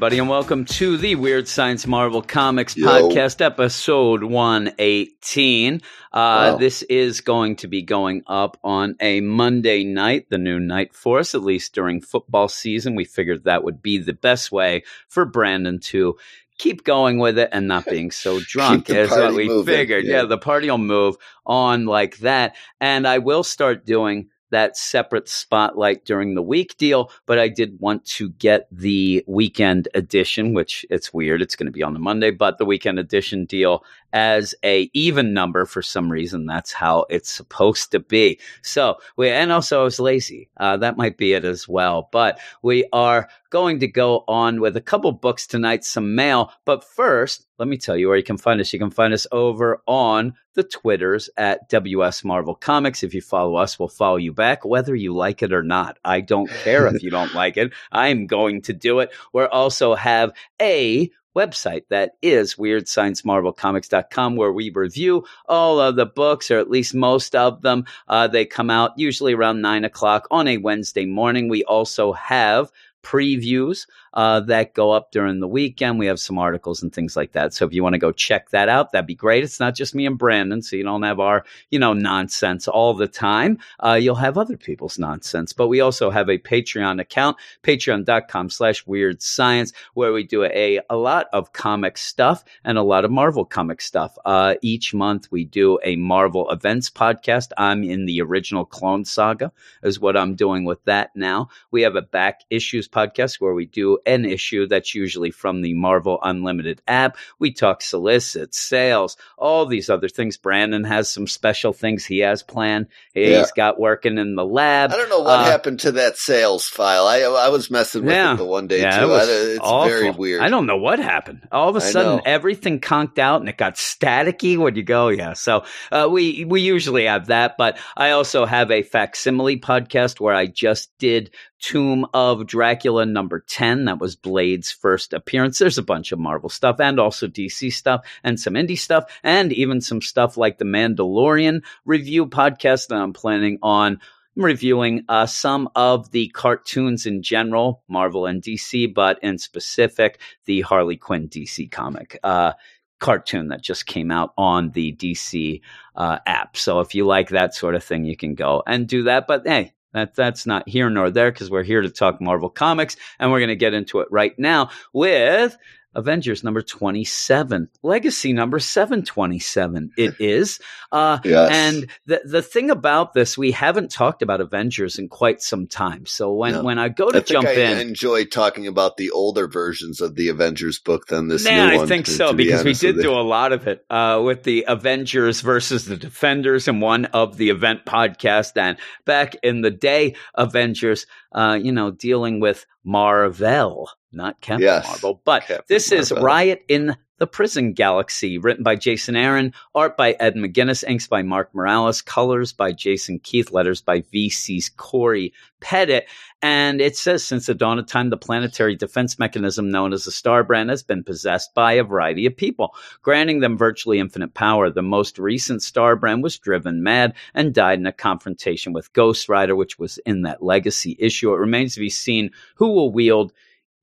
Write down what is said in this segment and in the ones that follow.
everybody, and welcome to the Weird Science Marvel Comics Yo. podcast, episode 118. Uh, Wow. This is going to be going up on a Monday night, the new night for us, at least during football season. We figured that would be the best way for Brandon to keep going with it and not being so drunk, is what we moving, figured. yeah. yeah, the party will move on like that. And I will start doing that separate spotlight during the week deal, but I did want to get the weekend edition, which it's weird. It's going to be on the Monday, but the weekend edition deal as a even number for some reason. That's how it's supposed to be. So we, and also I was lazy. Uh, that might be it as well, but we are going to go on with a couple books tonight, some mail. But first, let me tell you where you can find us. You can find us over on the Twitters at WS Marvel Comics. If you follow us, we'll follow you back, whether you like it or not. I don't care if you don't like it. I'm going to do it. We also have a website that is weirdsciencemarvelcomics.com where we review all of the books or at least most of them. Uh, they come out usually around nine o'clock on a wednesday morning. We also have previews uh, that go up during the weekend. We have some articles and things like that. So if you want to go check that out, that'd be great. It's not just me and Brandon, so you don't have our, you know, nonsense all the time. Uh, you'll have other people's nonsense. But we also have a Patreon account, patreon.com slash weird science, where we do a, a lot of comic stuff and a lot of Marvel comic stuff. Uh, each month we do a Marvel events podcast. I'm in the original Clone Saga, is what I'm doing with that now. We have a back issues podcast where we do an issue that's usually from the Marvel Unlimited app. We talk solicits, sales, all these other things. Brandon has some special things he has planned. He's Yeah. got working in the lab. I don't know what Uh, happened to that sales file. I I was messing with Yeah. it the one day Yeah, too. it was I- it's awful. very weird. I don't know what happened. All of a sudden, everything conked out and it got staticky when you go. Yeah, so uh, we we usually have that, but I also have a facsimile podcast where I just did Tomb of Dracula number ten. That was Blade's first appearance. There's a bunch of Marvel stuff and also DC stuff and some indie stuff and even some stuff like the Mandalorian review podcast that I'm planning on reviewing uh, some of the cartoons in general, Marvel and DC, but in specific, the Harley Quinn DC comic. Uh, cartoon that just came out on the DC uh, app. So if you like that sort of thing, you can go and do that. But hey, that that's not here nor there because we're here to talk Marvel comics, and we're going to get into it right now with Avengers number twenty-seven, Legacy number seven twenty-seven. It is. Uh, Yes. and the the thing about this, we haven't talked about Avengers in quite some time. So when No. when I go to I jump I in, enjoy talking about the older versions of the Avengers book than this Yeah, new I one. think to- so to be because we did do a lot of it uh, with the Avengers versus the Defenders and one of the event podcast. And back in the day, Avengers, uh, you know, dealing with Marvel, not Captain Yes, Marvel, but Captain this is Riot in the Prison Galaxy, written by Jason Aaron, art by Ed McGuinness, inks by Mark Morales, colors by Jason Keith, letters by VC's Cory Petit. And it says since the dawn of time, the planetary defense mechanism known as the Star Brand has been possessed by a variety of people, granting them virtually infinite power. The most recent Star Brand was driven mad and died in a confrontation with Ghost Rider, which was in that legacy issue. It remains to be seen who will wield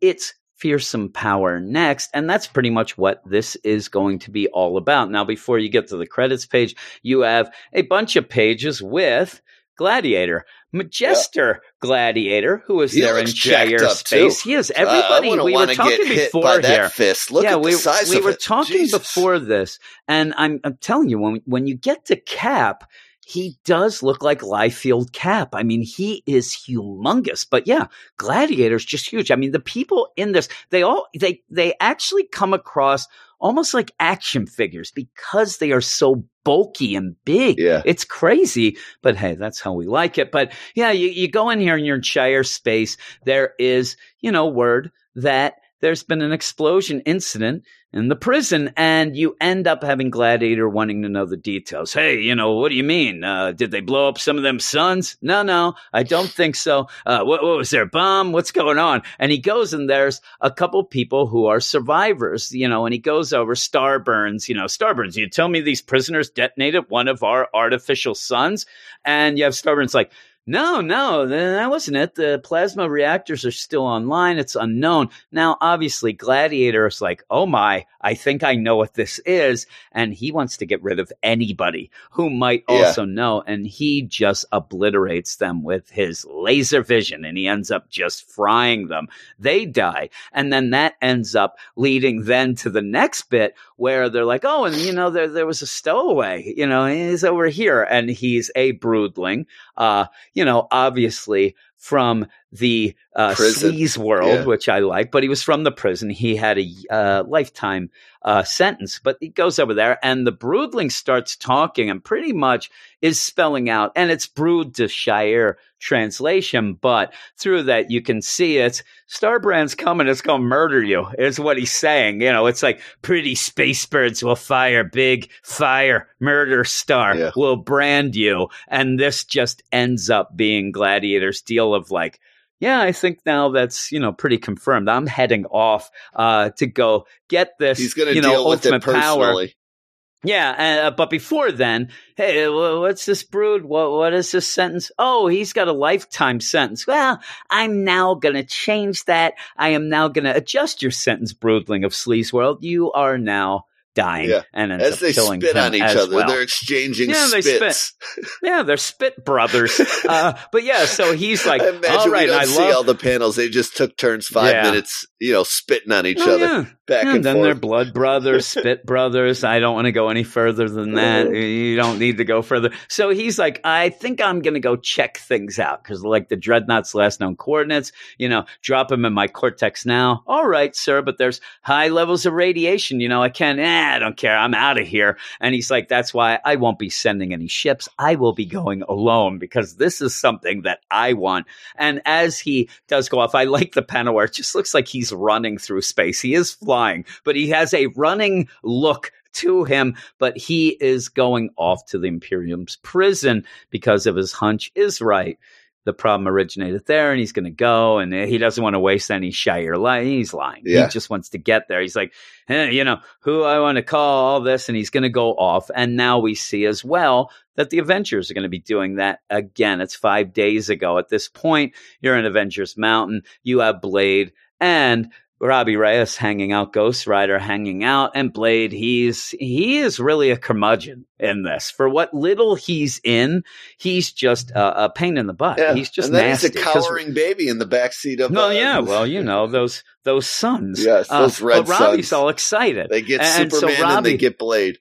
its fearsome power next. And that's pretty much what this is going to be all about. Now, before you get to the credits page, you have a bunch of pages with Gladiator, Majestor Gladiator, who is He there in Shi'ar space. too. He is everybody. wouldn't we were talking before here. fist. Look yeah, we, we were it. talking Jesus. before this, and I'm, I'm telling you, when when you get to Cap, he does look like Liefeld Cap. I mean, he is humongous. But yeah, Gladiator's just huge. I mean, the people in this, they all they they actually come across almost like action figures because they are so bulky and big. Yeah. It's crazy, but hey, that's how we like it. But yeah, you, you go in here and you're in Shi'ar space. There is, you know, word that there's been an explosion incident in the prison, and you end up having Gladiator wanting to know the details. Hey, you know, what do you mean? Uh, did they blow up some of them sons? No, no, I don't think so. Uh, what, what was there? A bomb? What's going on? And he goes, and there's a couple people who are survivors, you know, and he goes over Starburns, you know, Starburns, you tell me these prisoners detonated one of our artificial suns? And you have Starburns like, no, no, that wasn't it. The plasma reactors are still online. It's unknown. Now, obviously, Gladiator is like, oh my, I think I know what this is. And he wants to get rid of anybody who might Yeah. also know. And he just obliterates them with his laser vision and he ends up just frying them. They die. And then that ends up leading then to the next bit where they're like, oh, and you know, there, there was a stowaway, you know, he's over here and he's a broodling. Uh, you know, obviously from the uh, sleaze world, Yeah. which I like, but he was from the prison. He had a uh, lifetime uh, sentence, but he goes over there and the broodling starts talking and pretty much is spelling out, and it's brood to Shi'ar translation, but through that you can see it's Starbrand's coming, it's going to murder you, is what he's saying. You know, it's like pretty space birds will fire, big fire, murder star Yeah. will brand you. And this just ends up being Gladiator's deal of like, yeah, I think now that's you know pretty confirmed. I'm heading off uh, to go get this. He's going to you know, deal with it ultimate power. personally. Yeah, uh, but before then, hey, what's this brood? What what is this sentence? Oh, he's got a lifetime sentence. Well, I'm now going to change that. I am now going to adjust your sentence, broodling of Sleaze World. You are now dying, Yeah. and ends As they spit on each other, well. they're exchanging Yeah, they spits. Yeah, they're spit brothers. uh, but yeah, so he's like, I imagine all right, we don't I see love. all the panels. They just took turns five Yeah. minutes, you know, spitting on each Oh, other back Yeah, and then forth. they're blood brothers, spit brothers. I don't want to go any further than that. You don't need to go further. So he's like, I think I'm going to go check things out because, like, the dreadnought's last known coordinates, you know, drop them in my cortex now. All right, sir, but there's high levels of radiation. You know, I can't, eh, I don't care. I'm out of here. And he's like, that's why I won't be sending any ships. I will be going alone because this is something that I want. And as he does go off, I like the panel where it just looks like he's running through space. He is flying, but he has a running look to him, but he is going off to the Imperium's prison because of his hunch is right. The problem originated there, and he's going to go, and he doesn't want to waste any Shi'ar life. He's lying. Yeah. He just wants to get there. He's like, eh, you know, who I want to call all this, and he's going to go off. And now we see as well that the Avengers are going to be doing that again. It's five days ago. At this point, you're in Avengers Mountain. You have Blade and Robbie Reyes hanging out, Ghost Rider hanging out, and Blade. He's he is really a curmudgeon in this. For what little he's in, he's just a, a pain in the butt. yeah. He's just and then nasty. he's a cowering baby in the backseat of. no, uh, yeah, well, you know those those sons. Yes, Uh, those red but Robbie's sons. all excited. They get And so Superman and Robbie- they get Blade.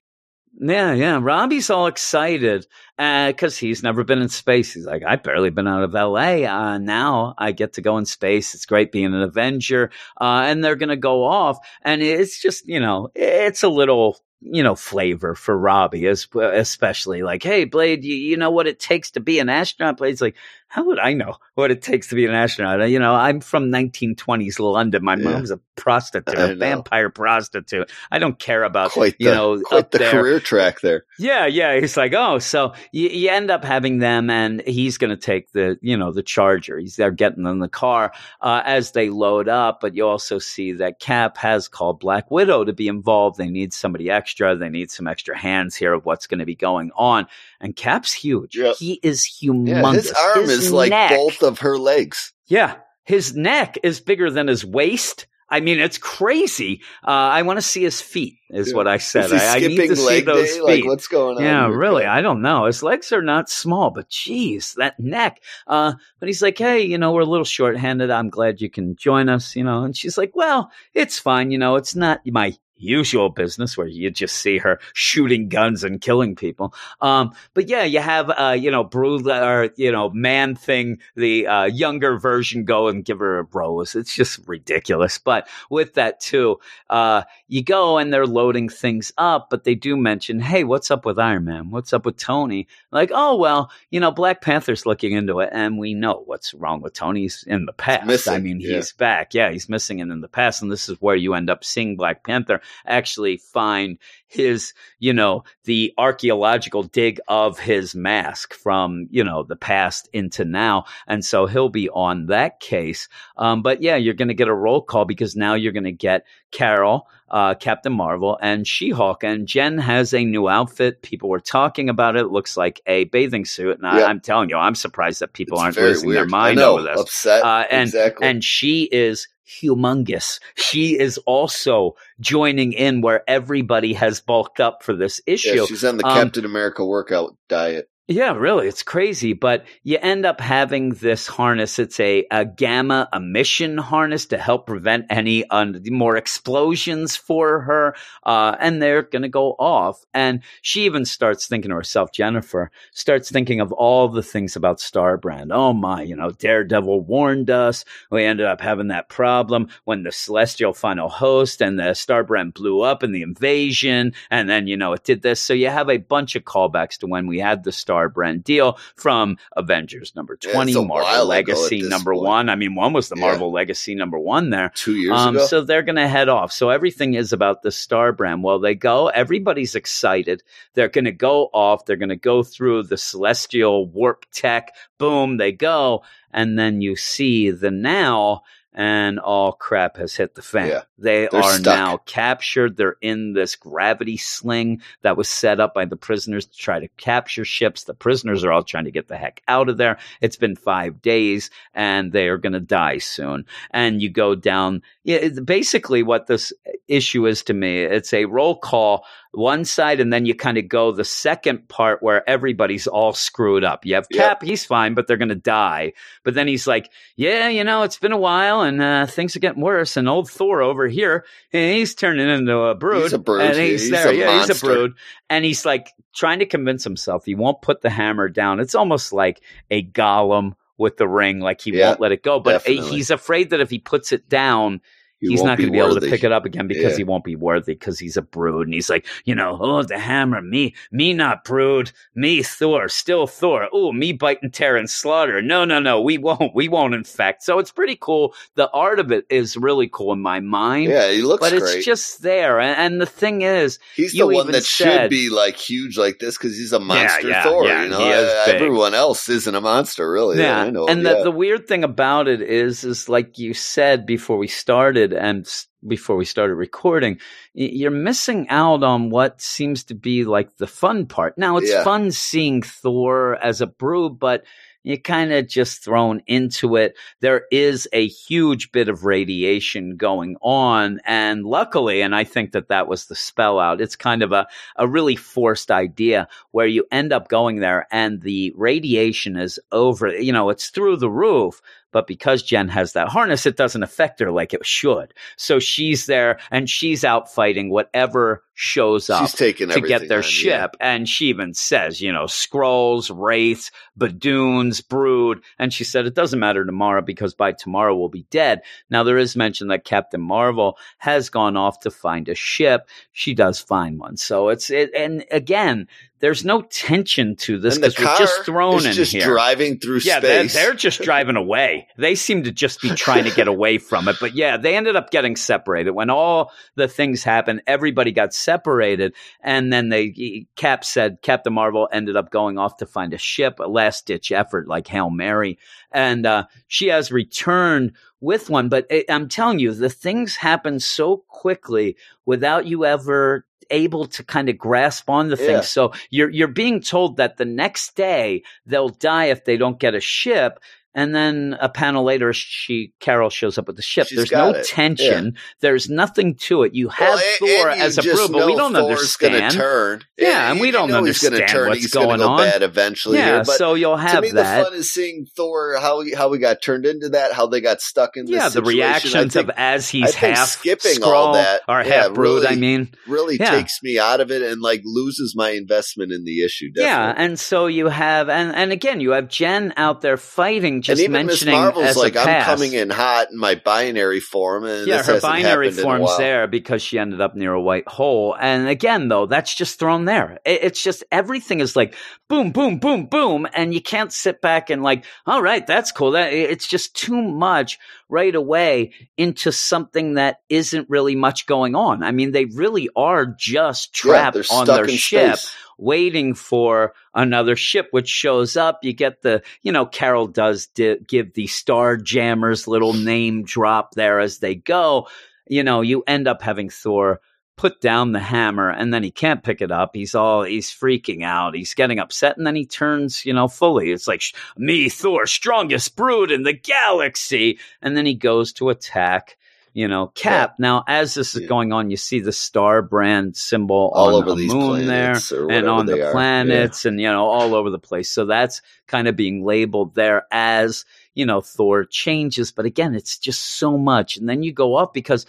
Yeah, yeah. Robbie's all excited because he's never been in space. He's like, I've barely been out of LA. Uh, now I get to go in space. It's great being an Avenger. Uh, and they're going to go off. And it's just, you know, it's a little, you know, flavor for Robbie, especially like, hey, Blade, you, you know what it takes to be an astronaut? Blade's like, how would I know what it takes to be an astronaut? You know, I'm from 1920s London. My Yeah. mom's a prostitute, a vampire prostitute. I don't care about, Quite you the, know, quite up the there. career track there. Yeah, yeah. He's like, oh, so you, you end up having them, and he's going to take the, you know, the Charger. He's there getting in the car uh, as they load up. But you also see that Cap has called Black Widow to be involved. They need somebody extra. They need some extra hands here of what's going to be going on. And Cap's huge. Yep. He is Yeah, humongous. his arm is like neck- both of her legs. yeah, his neck is bigger than his waist. I mean, it's crazy. Uh, I want to see his feet. Is Yeah. what I said. Is he I, I need skipping to see those day? feet. Like what's going on? Yeah, here? really. I don't know. His legs are not small, but geez, that neck. Uh, but he's like, hey, you know, we're a little shorthanded. I'm glad you can join us, you know. And she's like, well, it's fine. You know, it's not my usual business where you just see her shooting guns and killing people. Um, but yeah, you have, uh, you know, Brood or, you know, Man Thing, the uh, younger version go and give her a rose. It's just ridiculous. But with that too, uh, you go and they're loading things up, but they do mention, hey, what's up with Iron Man? What's up with Tony? Like, oh, well, you know, Black Panther's looking into it and we know what's wrong with Tony. He's in the past. missing, I mean, yeah. he's back. Yeah, he's missing it in the past. And this is where you end up seeing Black Panther actually find his, you know, the archaeological dig of his mask from, you know, the past into now. And so he'll be on that case. Um, but yeah, you're going to get a roll call because now you're going to get Carol, uh, Captain Marvel, and She Hulk. And Jen has a new outfit. People were talking about it. it looks like a bathing suit. And Yeah. I, I'm telling you, I'm surprised that people It's aren't losing their mind know, over this Upset. uh, and exactly. and she is humongous. She is also joining in where everybody has bulked up for this issue. yeah, she's on the Um, Captain America workout diet. Yeah, really, it's crazy. But you end up having this harness. It's a, a gamma emission harness to help prevent any un- more explosions for her. Uh, and they're going to go off. And she even starts thinking to herself, Jennifer starts thinking of all the things about Starbrand. Oh my, you know, Daredevil warned us. We ended up having that problem when the Celestial final host and the Starbrand blew up in the invasion. And then, you know, it did this. So you have a bunch of callbacks to when we had the Starbrand deal from Avengers number 20, it's a Marvel Legacy number point. one. I mean, one was the Yeah. Marvel Legacy number one there. Two years Um, ago. so they're going to head off. So everything is about the Star brand. Well, they go, everybody's excited. They're going to go off. They're going to go through the celestial warp tech. Boom, they go. And then you see the now, and all crap has hit the fan. Yeah. They are stuck. now captured. They're in this gravity sling that was set up by the prisoners to try to capture ships. The prisoners are all trying to get the heck out of there. It's been five days and they are going to die soon. And you go down. Yeah, basically what this issue is to me. It's a roll call one side, and then you kind of go the second part where everybody's all screwed up. You have Yep. Cap, he's fine, but they're going to die. But then he's like, yeah, you know, it's been a while and uh, things are getting worse. And old Thor over here, he's turning into a brood. He's a brood. And he's, He's there. yeah, he's a brood. And he's like trying to convince himself he won't put the hammer down. It's almost like a golem with the ring, like he Yeah, won't let it go. But definitely. he's afraid that if he puts it down, He he's won't going to be able to pick it up again because Yeah. he won't be worthy because he's a brood and he's like you know oh the hammer me me not brood me thor still thor oh me biting terran slaughter no no no we won't we won't infect so it's pretty cool the art of it is really cool in my mind Yeah, he looks but it's just there and, and the thing is he's the one that said- should be like huge like this because he's a monster yeah, Thor. yeah, you know, he is Uh, everyone else isn't a monster, really. Yeah, I know. And the, the weird thing about it is, is like you said before we started and before we started recording, you're missing out on what seems to be like the fun part. Now it's Yeah. fun seeing Thor as a brood, but you're kind of just thrown into it. There is a huge bit of radiation going on. And luckily, and I think that that was the spell out, it's kind of a, a really forced idea where you end up going there and the radiation is over, you know, it's through the roof. But because Jen has that harness, it doesn't affect her like it should. So she's there and she's out fighting whatever shows up she's taking to get their on, yeah. ship. And she even says, you know, Skrulls, wraiths, badoons, brood. And she said, it doesn't matter tomorrow because by tomorrow we'll be dead. Now, there is mention that Captain Marvel has gone off to find a ship. She does find one. So it's, it, and again, there's no tension to this because we're just thrown in just here. driving through Yeah, they're, they're just driving away. They seem to just be trying to get away from it. But yeah, they ended up getting separated. When all the things happened, everybody got separated. And then they, Cap said, Captain Marvel ended up going off to find a ship, a last ditch effort like Hail Mary. And uh, she has returned with one. But it, I'm telling you, the things happen so quickly without you ever able to kind of grasp on the Yeah. things. So you're you're being told that the next day they'll die if they don't get a ship. And then a panel later, she Carol shows up with the ship. She's There's no it. tension. There's nothing to it. You have Well, Thor and you as a brood, but we don't Thor's understand. turn. Yeah, and we don't know he's understand turn. what's he's gonna go on. bad eventually. yeah, here, but so you'll have to me, that. the fun is seeing Thor how he, how we got turned into that, how they got stuck in. This yeah, the reactions think of as he's half skipping Skrull all that, or yeah, half brood. I mean, really Yeah. takes me out of it and like loses my investment in the issue. yeah, and so you have, and and again, you have Jen out there fighting, just and even mentioning Marvel's as like, I'm coming in hot in my binary form, and Yeah, her binary form's there because she ended up near a white hole. And again, though, that's just thrown there. It- It's just everything is like boom, boom, boom, boom, and you can't sit back and like, all right, that's cool. That it's just too much right away into something that isn't really much going on. I mean, they really are just trapped they're on their ship space. Waiting for another ship which shows up. You get the you know carol does di- give the Starjammers little name drop there as they go. You know you end up having thor put down the hammer and then he can't pick it up. He's all he's freaking out. He's getting upset and then he turns you know fully. It's like me thor strongest brood in the galaxy. And then he goes to attack you know cap. Now as this is Yeah. going on you see the star brand symbol all on over the moon there and on the are. planets and you know all over the place. So that's kind of being labeled there as you know thor changes. But again it's just so much. And then you go up because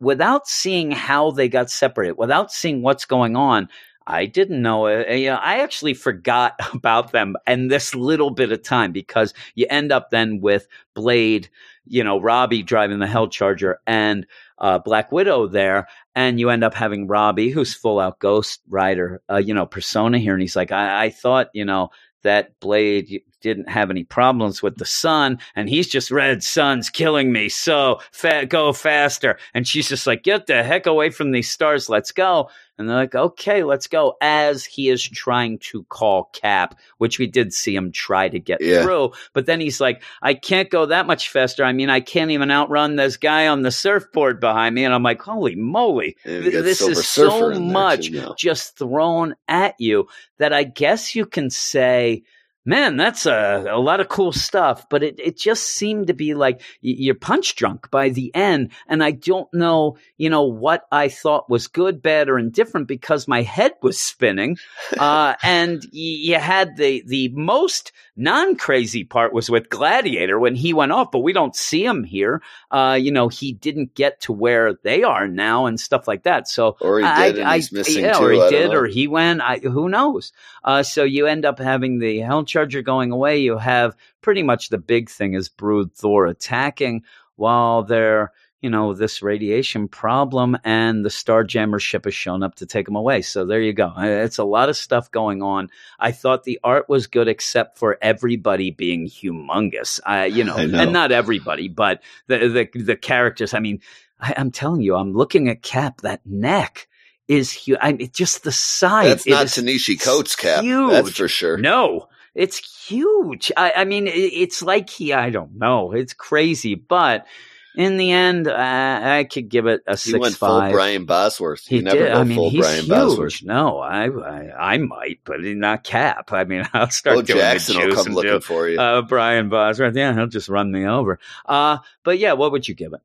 without seeing how they got separated without seeing what's going on I didn't know it. You know, I actually forgot about them and this little bit of time because you end up then with Blade, you know, Robbie driving the Hell Charger and uh, Black Widow there, and you end up having Robbie, who's full out Ghost Rider, uh, you know, persona here, and he's like, I, I thought, you know, that Blade didn't have any problems with the sun, and he's just red sun's killing me, so fa- go faster. And she's just like, get the heck away from these stars, let's go. And they're like, okay, let's go. As he is trying to call Cap, which we did see him try to get Yeah. through, but then he's like, I can't go that much faster. I mean, I can't even outrun this guy on the surfboard behind me. And I'm like, holy moly, Th- this is so much too, just thrown at you that I guess you can say, man, that's a, a lot of cool stuff. But it, it just seemed to be like you're punch drunk by the end. And I don't know, you know, what I thought was good, bad, or indifferent because my head was spinning. Uh, and you had the, the most non crazy part was with Gladiator when he went off, but we don't see him here. Uh, you know, he didn't get to where they are now and stuff like that. So Or he I- did, and I- he's missing yeah, too. or he I did, know. or he went. I, who knows? Uh, so you end up having the Hell Charger going away. You have pretty much the big thing is Brood Thor attacking while they're you know this radiation problem, and the Starjammer ship has shown up to take them away. So there you go. Uh, It's a lot of stuff going on. I thought the art was good, except for everybody being humongous. I, you know, I know. and not everybody, but the the the characters. I mean, I, I'm telling you, I'm looking at Cap. That neck is huge. I mean, just the size. That's not is Ta-Nehisi Coates cap. huge. That's for sure. No, it's huge. I, I mean, it, it's like he. I don't know. It's crazy, but in the end, uh, I could give it a He six went full five. Brian Bosworth. He you never did. I mean, full he's Brian huge. Bosworth. No, I, I, I might, but not Cap. I mean, I'll start Bo doing Jackson will come looking do, for you. uh, Brian Bosworth. Yeah, he'll just run me over. Uh, but yeah, what would you give it?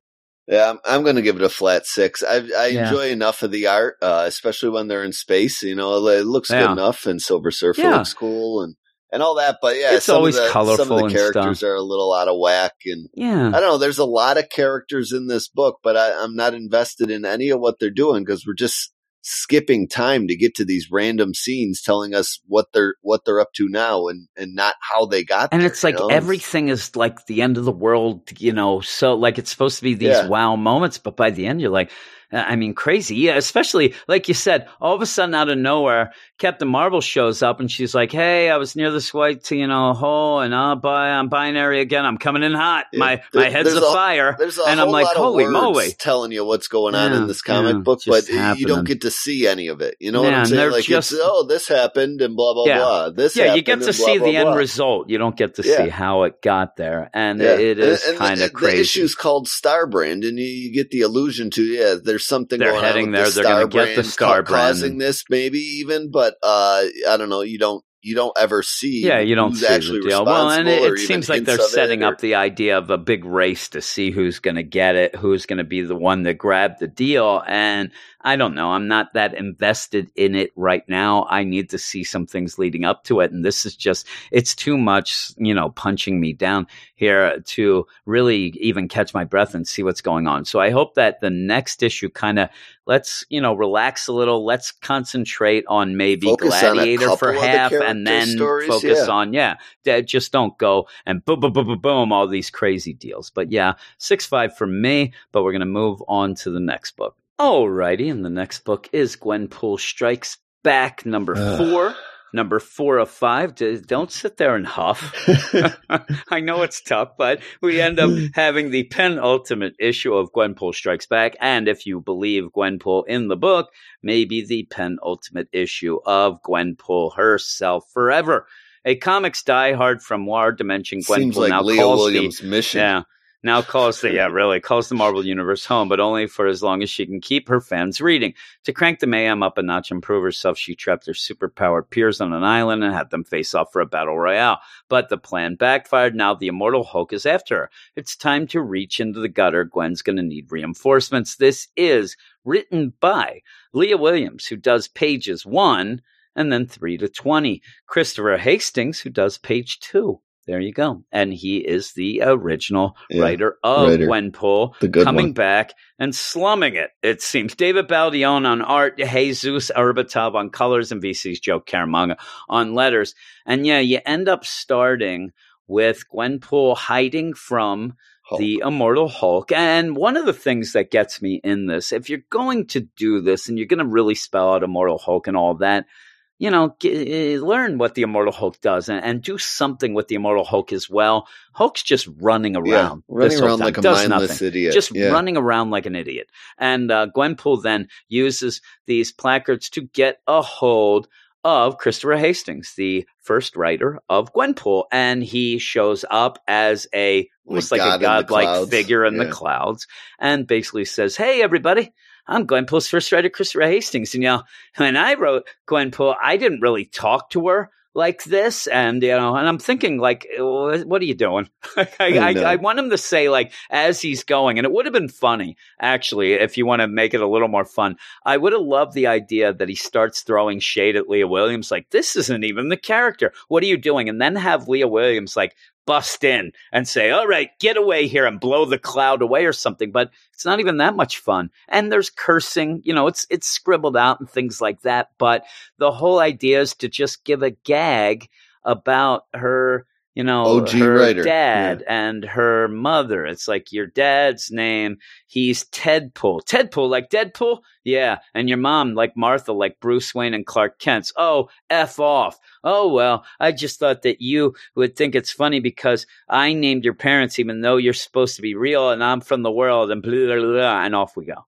Yeah, I'm, I'm going to give it a flat six. I, I Yeah. enjoy enough of the art, uh, especially when they're in space. You know, it looks Yeah. good enough, and Silver Surfer Yeah. looks cool, and and all that. But yeah, It's some always of the, Some of the characters are a little out of whack, and Yeah. I don't know. There's a lot of characters in this book, but I, I'm not invested in any of what they're doing because we're just skipping time to get to these random scenes telling us what they're what they're up to now and and not how they got there. and there, it's like you know? everything is like the end of the world, you know. So like it's supposed to be these Yeah. wow moments, but by the end you're like, Uh, I mean, crazy. Yeah, especially like you said, all of a sudden out of nowhere, Captain Marvel shows up and she's like, "Hey, I was near this white, you know, hole, and I'll buy, I'm binary again. I'm coming in hot. Yeah. My There- my head's afire." There's a and I'm like, lot "Holy moly!" telling you what's going on Yeah, in this comic yeah, book, but you don't get to see any of it. You know what I'm saying? Like just- oh, this happened and blah blah Yeah. blah. This Yeah, you get to and blah, see blah, the end blah. result. You don't get to see how it got there, and it is And- and kind of crazy. The issue's called Starbrand, and you, you get the allusion to yeah, there's something They're going heading on there. the They're gonna get the Starbrand ca- Starbrand. causing this, maybe even, but uh, I don't know. You don't you don't ever see. Yeah, you don't who's see actually the deal. Well, and it, it seems like they're hints of it setting or- up the idea of a big race to see who's going to get it, who's going to be the one that grabbed the deal. And I don't know. I'm not that invested in it right now. I need to see some things leading up to it. And this is just, it's too much, you know, punching me down here to really even catch my breath and see what's going on. So I hope that the next issue kind of let's, you know, relax a little. Let's concentrate on maybe Focus on Gladiator for couple the half and then stories, focus yeah. on, yeah, just don't go and boom, boom, boom, boom, boom, all these crazy deals. But yeah, six five for me. But we're gonna move on to the next book. Alrighty, and the next book is Gwenpool Strikes Back, number Ugh. four. Number four of five. Don't sit there and huff. I know it's tough, but we end up having the penultimate issue of Gwenpool Strikes Back, and if you believe Gwenpool in the book, maybe the penultimate issue of Gwenpool herself forever. A comics diehard from War Dimension Gwenpool Seems like now Leah calls Williams' mission. yeah now calls the yeah really calls the Marvel Universe home, but only for as long as she can keep her fans reading. To crank the mayhem up a notch and prove herself, she trapped her superpowered peers on an island and had them face off for a battle royale. But the plan backfired. Now the immortal Hulk is after her. It's time to reach into the gutter. Gwen's going to need reinforcements. This is written by Leah Williams, who does pages one and then three to 20. Christopher Hastings, who does page two. There you go. And he is the original Yeah, writer of writer. Gwenpool, coming one. back and slumming it, it seems. David Baldeón on art, Jesus Aburtov on colors, and VC's Joe Caramagna on letters. And yeah, you end up starting with Gwenpool hiding from Hulk. the immortal Hulk. And one of the things that gets me in this, if you're going to do this and you're going to really spell out immortal Hulk and all that, you know, g- learn what the immortal Hulk does and, and do something with the immortal Hulk as well. Hulk's just running yeah, around, running around time, like a does mindless nothing idiot. just yeah. running around like an idiot. And uh, Gwenpool then uses these placards to get a hold of Christopher Hastings, the first writer of Gwenpool, and he shows up as a almost like, God a godlike figure in the clouds, and basically says, "Hey, everybody." I'm Gwenpool's first writer, Christopher Hastings. And, you know, when I wrote Gwenpool, I didn't really talk to her like this. And, you know, and I'm thinking, like, what are you doing? I, I, know. I want him to say, like, as he's going, and it would have been funny, actually, if you want to make it a little more fun. I would have loved the idea that he starts throwing shade at Leah Williams, like, this isn't even the character. What are you doing? And then have Leah Williams, like, bust in and say, all right, get away here and blow the cloud away or something. But it's not even that much fun. And there's cursing, you know, it's, it's scribbled out and things like that. But the whole idea is to just give a gag about her, you know, OG her writer. dad and her mother. It's like your dad's name. He's Tedpool. Tedpool, like Deadpool? Yeah. And your mom, like Martha, like Bruce Wayne and Clark Kent's. Oh, F off. Oh, well, I just thought that you would think it's funny because I named your parents even though you're supposed to be real and I'm from the world and blah, blah, blah, and off we go.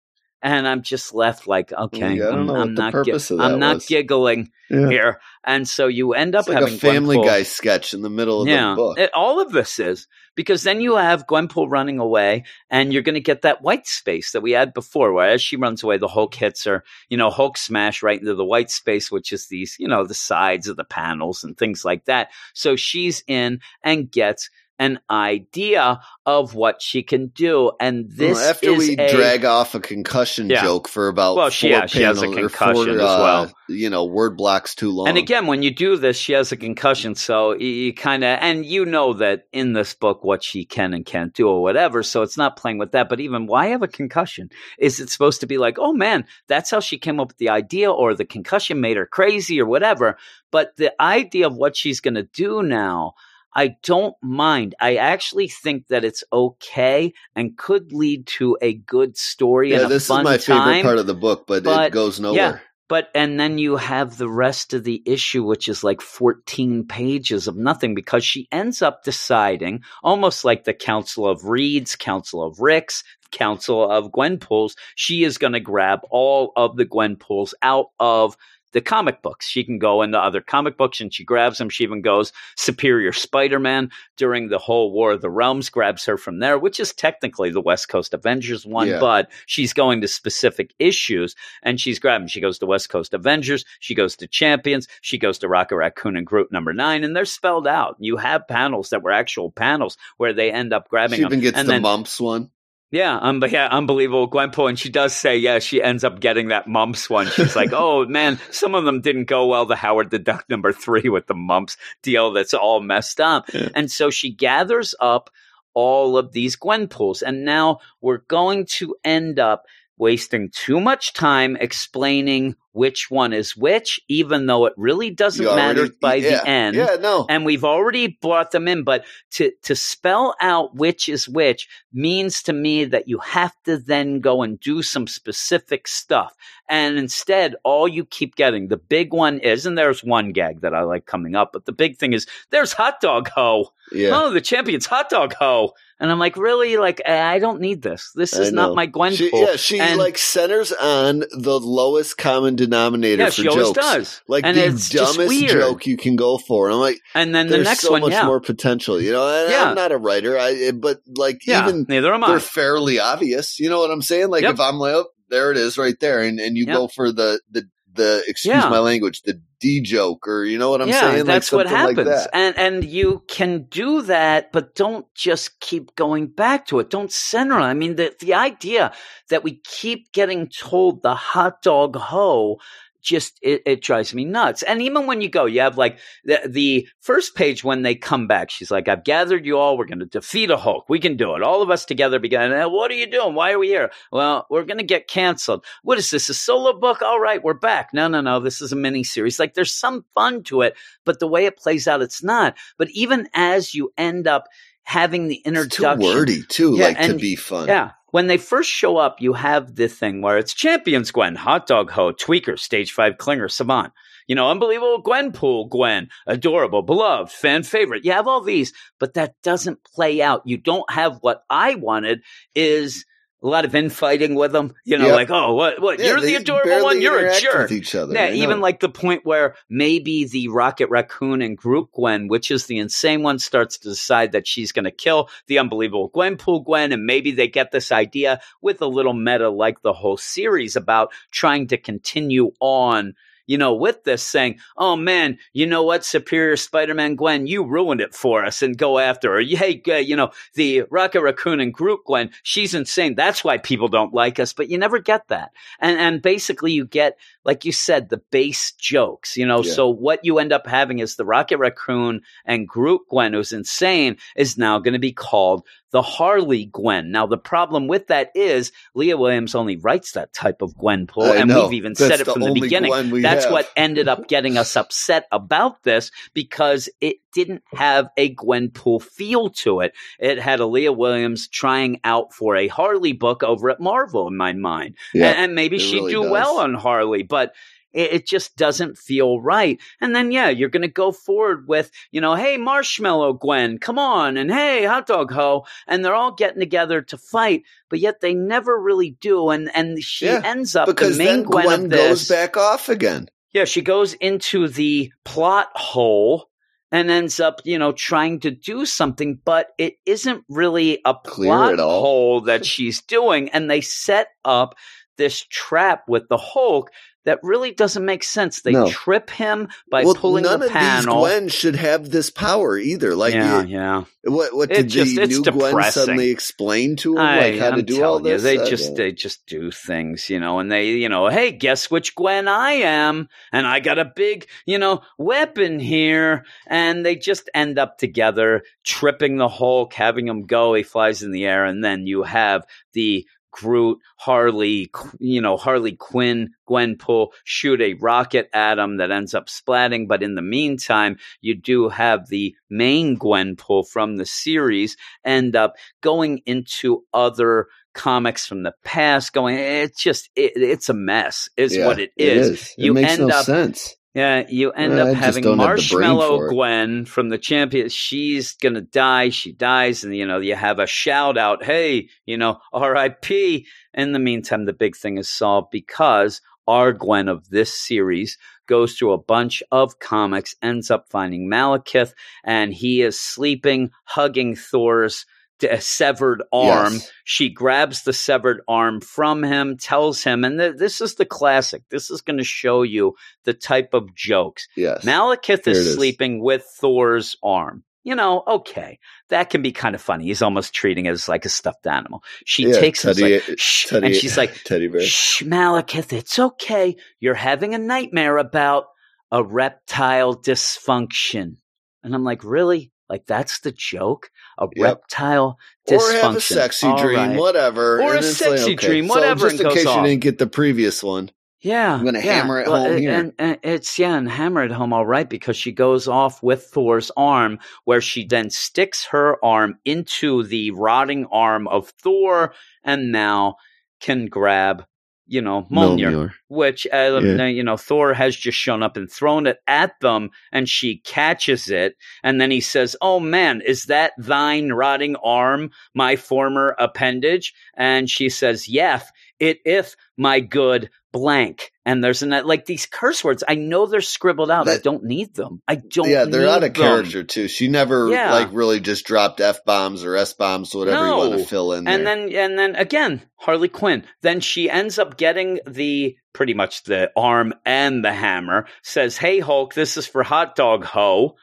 And I'm just left like, okay, Yeah, I'm, I'm not, of I'm not was. giggling Yeah. here. And so you end up It's like having a Family Gwenpool- Guy sketch in the middle of yeah, the book. it- all of this is because then you have Gwenpool running away, and you're going to get that white space that we had before, where as she runs away, the Hulk hits her. You know, Hulk smash right into the white space, which is these, you know, the sides of the panels and things like that. So she's in and gets an idea of what she can do, and this Well, after we a, drag off a concussion Yeah. joke for about Well, she- yeah, she has a concussion four, as uh, well. You know, word blocks too long. And again, when you do this, she has a concussion. So you, you kind of, and you know that in this book what she can and can't do or whatever. So it's not playing with that. But even why have a concussion? Is it supposed to be like, oh man, that's how she came up with the idea or the concussion made her crazy or whatever? But the idea of what she's going to do now, I don't mind. I actually think that it's okay and could lead to a good story yeah, and a this is my time. favorite part of the book, but, but, it goes nowhere. But and then you have the rest of the issue, which is like 14 pages of nothing because she ends up deciding, almost like the Council of Reeds, Council of Ricks, Council of Gwenpools, she is going to grab all of the Gwenpools out of the comic books. She can go into other comic books and she grabs them. She even goes Superior Spider Man during the whole War of the Realms, grabs her from there, which is technically the West Coast Avengers one, Yeah. but she's going to specific issues and she's grabbing. She goes to West Coast Avengers, she goes to Champions, she goes to Rocket Raccoon and Groot number nine, and they're spelled out. You have panels that were actual panels where they end up grabbing She them. even gets and the then, mumps one. Yeah, um, yeah, unbelievable Gwenpool, and she does say, yeah, she ends up getting that mumps one. She's like, oh man, some of them didn't go well. The Howard the Duck number three with the mumps deal that's all messed up, Yeah. and so she gathers up all of these Gwenpools, and now we're going to end up wasting too much time explaining which one is which, even though it really doesn't You matter by yeah, the end Yeah, no. and we've already brought them in but to to spell out which is which means to me that you have to then go and do some specific stuff and instead all you keep getting the big one is and there's one gag that i like coming up but the big thing is there's hot dog ho yeah. oh the champion's hot dog ho and i'm like really like i don't need this this is not my gwen She, yeah, she And- like centers on the lowest common denominator yeah for she always does Like and the dumbest joke you can go for. And I'm like, and then the next so one much yeah more potential, you know. And Yeah. I'm not a writer, I but like yeah even neither am i they're fairly obvious. You know what I'm saying? Like Yep. if I'm like, oh, there it is, right there, and and you Yep. go for the the the excuse Yeah. my language, the D joke, or you know what I'm yeah, saying? that's like what happens. Like that. And and you can do that, but don't just keep going back to it. Don't center. it. I mean, the the idea that we keep getting told the hot dog ho just it, it drives me nuts. And even when you go, you have like the the first page when they come back, she's like, "I've gathered you all. We're going to defeat a Hulk. We can do it. All of us together." Begin. "Eh, What are you doing? Why are we here? Well, we're going to get canceled. What is this? A solo book? All right, we're back. No, no, no. This is a mini series. Like there's some fun to it, but the way it plays out, it's not. But even as you end up having the It's too wordy too, Yeah, like to be fun. yeah. When they first show up, you have the thing where it's Champions Gwen, Hot Dog Ho, Tweaker, Stage 5 Klinger, Savant. You know, unbelievable Gwenpool Gwen, adorable, beloved, fan favorite. You have all these, but that doesn't play out. You don't have what I wanted is a lot of infighting with them. You know, Yep. like, oh, what, what? Yeah, you're the adorable one. You're a jerk. with each other. Yeah, even like the point where maybe the Rocket Raccoon and Groot Gwen, which is the insane one, starts to decide that she's going to kill the unbelievable Gwenpool Gwen, and maybe they get this idea with a little meta, like the whole series about trying to continue on. You know, with this saying, "Oh man, you know what, Superior Spider-Man Gwen, you ruined it for us," and go after her. Hey, uh, you know, the Rocket Raccoon and Groot Gwen, she's insane. That's why people don't like us. But you never get that, and and basically you get like you said, the base jokes, you know. Yeah. So what you end up having is the Rocket Raccoon and Groot Gwen, who's insane, is now going to be called the Harley Gwen. Now the problem with that is Leah Williams only writes that type of Gwenpool, I and know. we've even That's said it from the only beginning. We That's have. what ended up getting us upset about this because it didn't have a Gwenpool feel to it. It had a Leah Williams trying out for a Harley book over at Marvel in my mind. Yeah, and, and maybe she'd really do does. well on Harley, but it, it just doesn't feel right. And then, yeah, you're going to go forward with, you know, hey, Marshmallow Gwen, come on, and hey, Hot Dog Ho, and they're all getting together to fight, but yet they never really do. And and she Yeah, ends up because the main then Gwen, Gwen of goes back off again. Yeah, she goes into the plot hole and ends up, you know, trying to do something, but it isn't really a Clear plot hole that she's doing. And they set up this trap with the Hulk that really doesn't make sense. They No. trip him by well, pulling none the of panel. these Gwen should have this power either. Like, yeah, yeah. what what did just- the new Gwen suddenly explain to him, I, like how to I'm do all telling you, this? they I just don't- they just do things, you know, and they, you know, hey, guess which Gwen I am, and I got a big, you know, weapon here, and they just end up together, tripping the Hulk, having him go. He flies in the air, and then you have the Groot, Harley, you know, Harley Quinn, Gwenpool shoot a rocket at him that ends up splatting. But in the meantime, you do have the main Gwenpool from the series end up going into other comics from the past going eh, it's just it, it's a mess is Yeah, what it is, It You makes end no up- sense. Yeah you end I up having don't have the brain marshmallow gwen from the champion she's gonna die she dies and you know you have a shout out hey you know rip in the meantime the big thing is solved because our Gwen of this series goes through a bunch of comics, ends up finding Malekith, and he is sleeping, hugging Thor's d- severed arm. Yes. She grabs the severed arm from him, tells him, and th- this is the classic. This is going to show you the type of jokes. Yes. Malekith is is. sleeping with Thor's arm. You know, okay, that can be kind of funny. He's almost treating it as like a stuffed animal. She Yeah, takes him Teddy- like, uh, Shh, Teddy- and she's like, Teddy bear. Shh, Malekith, it's okay. You're having a nightmare about a reptile dysfunction. And I'm like, really? Like that's the joke? A Yep. reptile Or dysfunction. have a sexy All dream, right. whatever. Or and a it's like, sexy okay. dream, So whatever, just in case off. you didn't get the previous one. Yeah, I'm gonna yeah. hammer it Well, home here. and, and it's yeah, and hammer it home all right because she goes off with Thor's arm, where she then sticks her arm into the rotting arm of Thor, and now can grab, you know, Mjolnir, Mjolnir. which uh, Yeah. you know Thor has just shown up and thrown it at them, and she catches it, and then he says, "Oh man, is that thine rotting arm, my former appendage?" And she says, "Yes, it is my good blank." And there's an like these curse words. I know they're scribbled out. I don't need them. I don't. Yeah, they're out of them. character too. She never Yeah. like really just dropped f bombs or s bombs, whatever you want to fill in there. And then and then again, Harley Quinn. Then she ends up getting the pretty much the arm and the hammer. Says, "Hey Hulk, this is for hot dog ho."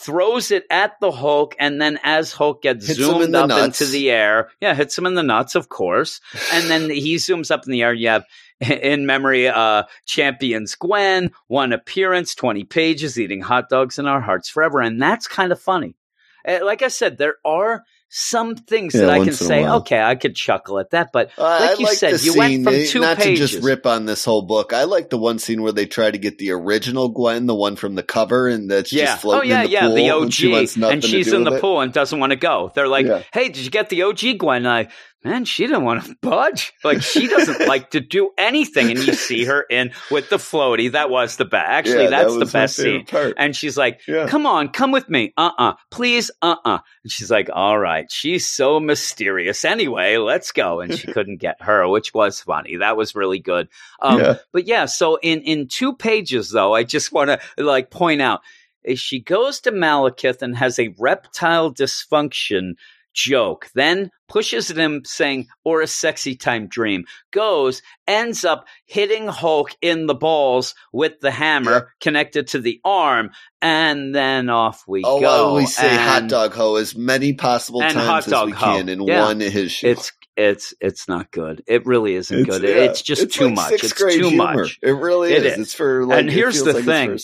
Throws it at the Hulk, and then as Hulk gets Hits him in zoomed up nuts. into the air, yeah, hits him in the nuts, of course. And then he zooms up in the air. You have in memory, uh, champions Gwen, one appearance, twenty pages, eating hot dogs in our hearts forever, and that's kind of funny. Uh, Like I said, there are some things Yeah, that I can once in a say, okay, I could chuckle at that, but Uh, like I you like said, you scene, went from they- two not pages. to just rip on this whole book. I like the one scene where they try to get the original Gwen, the one from the cover, and that's yeah. just floating oh yeah, in the yeah. pool. The and she wants OG, nothing and to she's do in with the it. pool and doesn't want to go. They're like, Yeah. "Hey, did you get the OG Gwen?" Like, man, she didn't want to budge. Like, she doesn't like to do anything. And you see her in with the floaty. That was the best. Actually, Yeah, that that's the best scene. part. And she's like, Yeah. "Come on, come with me. Uh, uh please, uh, uh And she's like, "All right." She's so mysterious. Anyway, let's go. And she couldn't get her, which was funny. That was really good. Um, Yeah. but yeah, so in in two pages though, I just want to like point out is she goes to Malekith and has a reptile dysfunction joke, then pushes at him saying, or a sexy time dream, goes, ends up hitting Hulk in the balls with the hammer Yep. connected to the arm, and then off we Oh, go. well, we say hot dog ho as many possible times as we ho. can in Yeah. one issue. It's it's it's not good. It really isn't good. yeah, it's just it's too like much. It's too humor. much. It really It is. is. It's for like. And here's the like thing.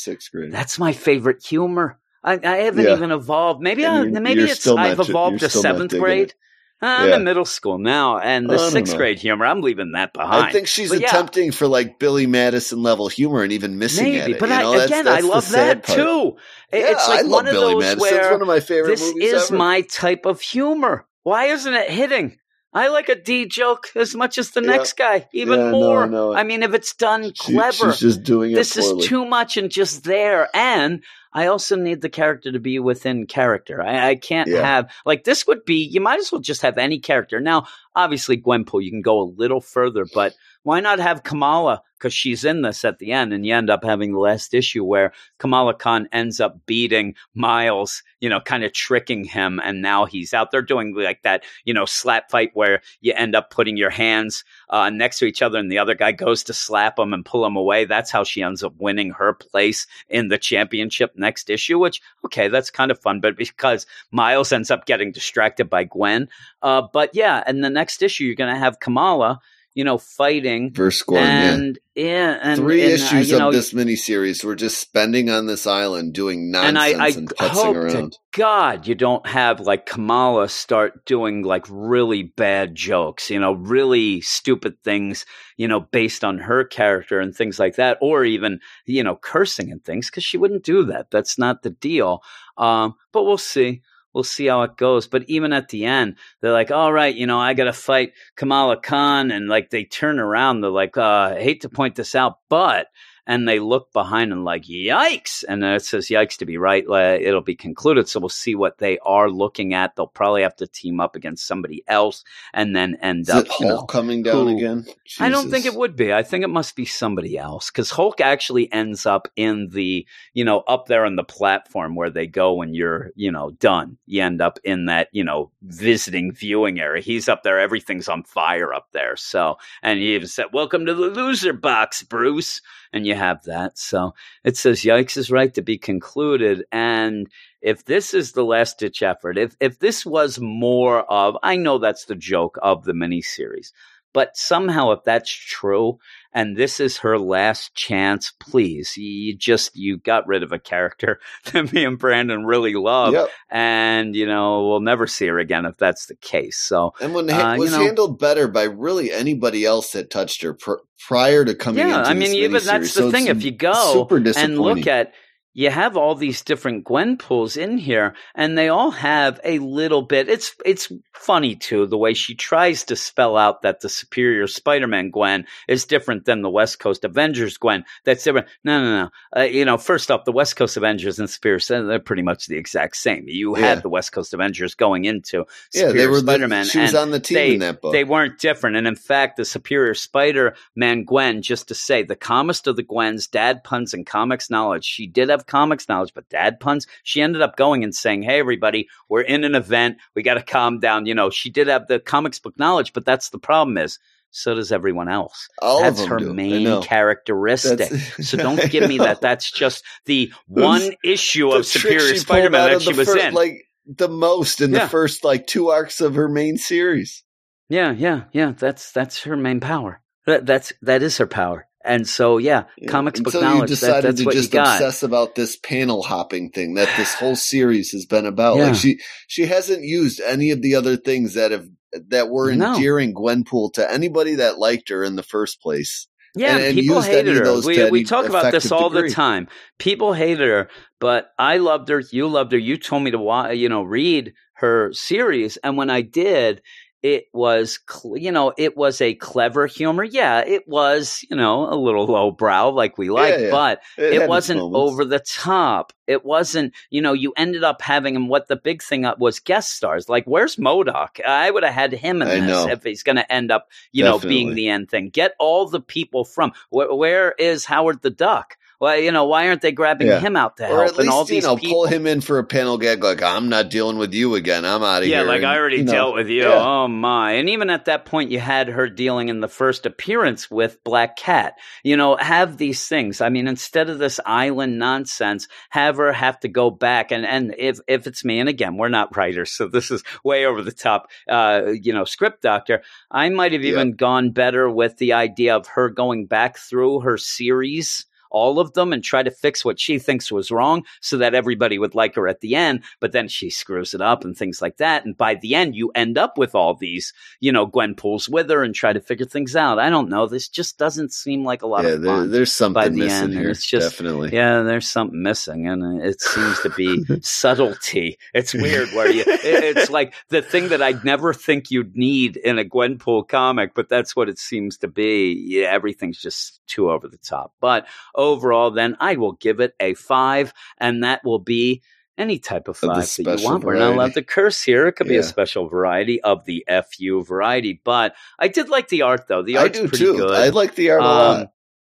That's my favorite humor. I, I haven't Yeah. even evolved. Maybe I, maybe it's I've evolved to seventh grade. it. Ah, I'm Yeah. in middle school now, and the sixth know. grade humor, I'm leaving that behind. I think she's But yeah. attempting for like Billy Madison level humor and even missing at Maybe, it. but you I? That's- again, that's I love that part. too. Yeah, it's like I love one of Billy those Madison. where It's one of my favorite this is ever. my type of humor. Why isn't it hitting? I like a D joke as much as the Yeah. next guy, even Yeah, more. no. I mean, if it's done She- clever, she's just doing it this is too much and just there. And I also need the character to be within character. I, I can't Yeah. have like this would be. You might as well just have any character. Now, obviously, Gwenpool, you can go a little further, but why not have Kamala? Because she's in this at the end, and you end up having the last issue where Kamala Khan ends up beating Miles, you know, kind of tricking him, and now he's out there doing like that, you know, slap fight where you end up putting your hands uh, next to each other, and the other guy goes to slap him and pull him away. That's how she ends up winning her place in the championship next issue. Which, okay, that's kind of fun, but because Miles ends up getting distracted by Gwen, uh, but yeah, in the next issue, you're going to have Kamala, you know, fighting. Verse scoring, and yeah, and Three and, uh, issues know, of this miniseries. We're just spending on this island doing and nonsense I, I and hope around. to God you don't have like Kamala start doing like really bad jokes, you know, really stupid things, you know, based on her character and things like that, or even you know cursing and things because she wouldn't do that. That's not the deal. Um, but we'll see. We'll see how it goes. But even at the end, they're like, all right, you know, I got to fight Kamala Khan. And like they turn around, they're like, uh, I hate to point this out, but and they look behind and like, yikes! And then it says yikes to be right. It'll be concluded, so we'll see what they are looking at. They'll probably have to team up against somebody else, and then end Is up. you know, Hulk coming down who- again? I don't think it would be. I think it must be somebody else because Hulk actually ends up in the, you know, up there on the platform where they go when you're, you know, done. You end up in that, you know, visiting viewing area. He's up there. Everything's on fire up there. So, and he even said, Welcome to the loser box, Bruce. And you have that. So it says, Yikes is right to be concluded. And if this is the last ditch effort, if, if this was more of, I know that's the joke of the miniseries. But somehow, if that's true, and this is her last chance, please, you just you got rid of a character that me and Brandon really love, Yep. and you know we'll never see her again if that's the case. So And when Uh, it you was know- handled better by really anybody else that touched her pr- prior to coming yeah, into I mean, even that's the So thing. If you go and look at you have all these different Gwenpools in here, and they all have a little bit. It's it's funny too the way she tries to spell out that the Superior Spider-Man Gwen is different than the West Coast Avengers Gwen. That's different. No, no, no. Uh, you know, first off, the West Coast Avengers and Superior they're pretty much the exact same. You Yeah. had the West Coast Avengers going into yeah, they were the- Spider-Man. She was on the team they, in that book. They weren't different. And in fact, the Superior Spider Man Gwen, just to say, the calmest of the Gwens, dad puns and comics knowledge. She did have comics knowledge, but dad puns, she ended up going and saying, Hey, everybody, we're in an event. We got to calm down. You know, she did have the comics book knowledge, but that's the problem is so does everyone else. All that's her do. Main characteristic. So don't give me that. That's just the one issue The of Superior Spider-Man that she was fir- in. Like the most in Yeah. the first like two arcs of her main series. Yeah, yeah, yeah. That's that's her main power. That, that's that is her power. And so, yeah, Yeah. comics book Until knowledge. you That, decided that's to what just obsess about this panel hopping thing that this whole series has been about. Yeah. Like she she hasn't used any of the other things that have that were No. endearing Gwenpool to anybody that liked her in the first place. Yeah, and- and people hated her. We we talk about this all the time. People hated her, but I loved her. You loved her. You told me to you know read her series, and when I did, it was you know it was a clever humor. Yeah, it was you know a little lowbrow like we like, yeah. but had it wasn't over the top. It wasn't, you know, you ended up having him. What the big thing up was guest stars. Like, where's MODOK? I would have had him in I this know. if he's going to end up, you know, being the end thing. Get all the people from. Where, where is Howard the Duck? Well, you know, why aren't they grabbing Yeah. him out to or help? at and least all you these know people. pull him in for a panel gag like I'm not dealing with you again. I'm out of Yeah, here. Yeah, like And, I already you know, dealt with you. yeah. Oh my. And even at that point you had her dealing in the first appearance with Black Cat. You know, have these things. I mean, instead of this island nonsense, have her have to go back and and if if it's me and again, we're not writers, so this is way over the top uh, you know, script doctor. I might have Yeah. even gone better with the idea of her going back through her series all of them and try to fix what she thinks was wrong so that everybody would like her at the end but then she screws it up and things like that and by the end you end up with all these you know Gwenpools with her and try to figure things out i don't know this just doesn't seem like a lot Yeah, of there, fun there's by something the missing end, and here. it's just- definitely. yeah, there's something missing, and it seems to be subtlety. It's weird where you, it- it's like the thing that I'd never think you'd need in a Gwenpool comic, but that's what it seems to be. Yeah, everything's just too over the top. But overall, then I will give it a five, and that will be any type of five that you want. We're not allowed variety. to curse here. It could be a special variety of the FU variety, but I did like the art though. The I art's do pretty too. good. I like the art a lot. Um,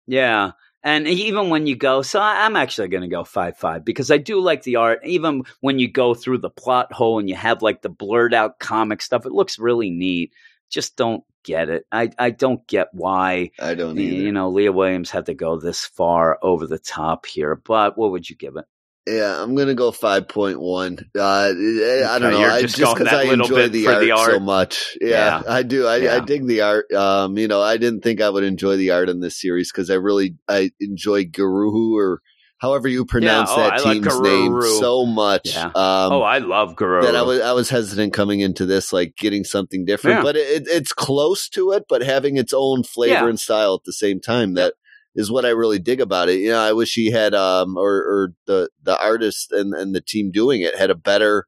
yeah. And even when you go, so I'm actually going to go 5 5 because I do like the art. Even when you go through the plot hole and you have like the blurred out comic stuff, it looks really neat. Just don't get it. I, I don't get why, I don't either. you know, Leah Williams had to go this far over the top here. But what would you give it? Yeah, I'm gonna go five point one. Uh, I don't know. you're I, just because I enjoy the art, the so much. Yeah, Yeah. I do. I, I dig the art. Um, you know, I didn't think I would enjoy the art in this series because I really I enjoy Garuhu or however you pronounce oh, that I like team's name so much. Yeah. Um, oh, I love Guru. that I was I was hesitant coming into this, like getting something different, Yeah. but it, it's close to it, but having its own flavor Yeah. and style at the same time. That is what I really dig about it. You know, I wish he had, um, or or the the artist and and the team doing it had a better,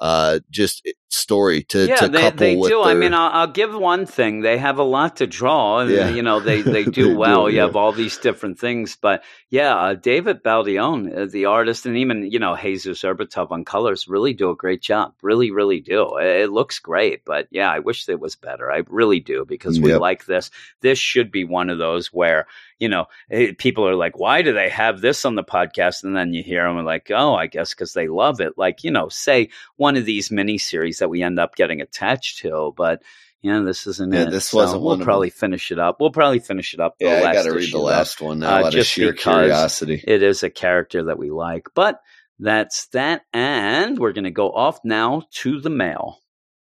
uh, just story to, yeah, to they, couple they with do. I mean, I'll, I'll give one thing. They have a lot to draw. and, Yeah. You know, they, they They do do, well. You yeah. have all these different things. But yeah, uh, David Baldeón, uh, the artist, and even, you know, Jesus Aburtov on colors really do a great job. Really, really do. It, it looks great. But yeah, I wish it was better. I really do because we Yep. like this. This should be one of those where, you know, eh, people are like, why do they have this on the podcast? And then you hear them like, oh, I guess because they love it. Like, you know, say one of these miniseries that we end up getting attached to, but yeah, this isn't Yeah, it. this So wasn't We'll one of probably finish it up. We'll probably finish it up. the yeah, I got to read the though. last one now uh, out of just sheer curiosity. It is a character that we like, but that's that. And we're going to go off now to the mail.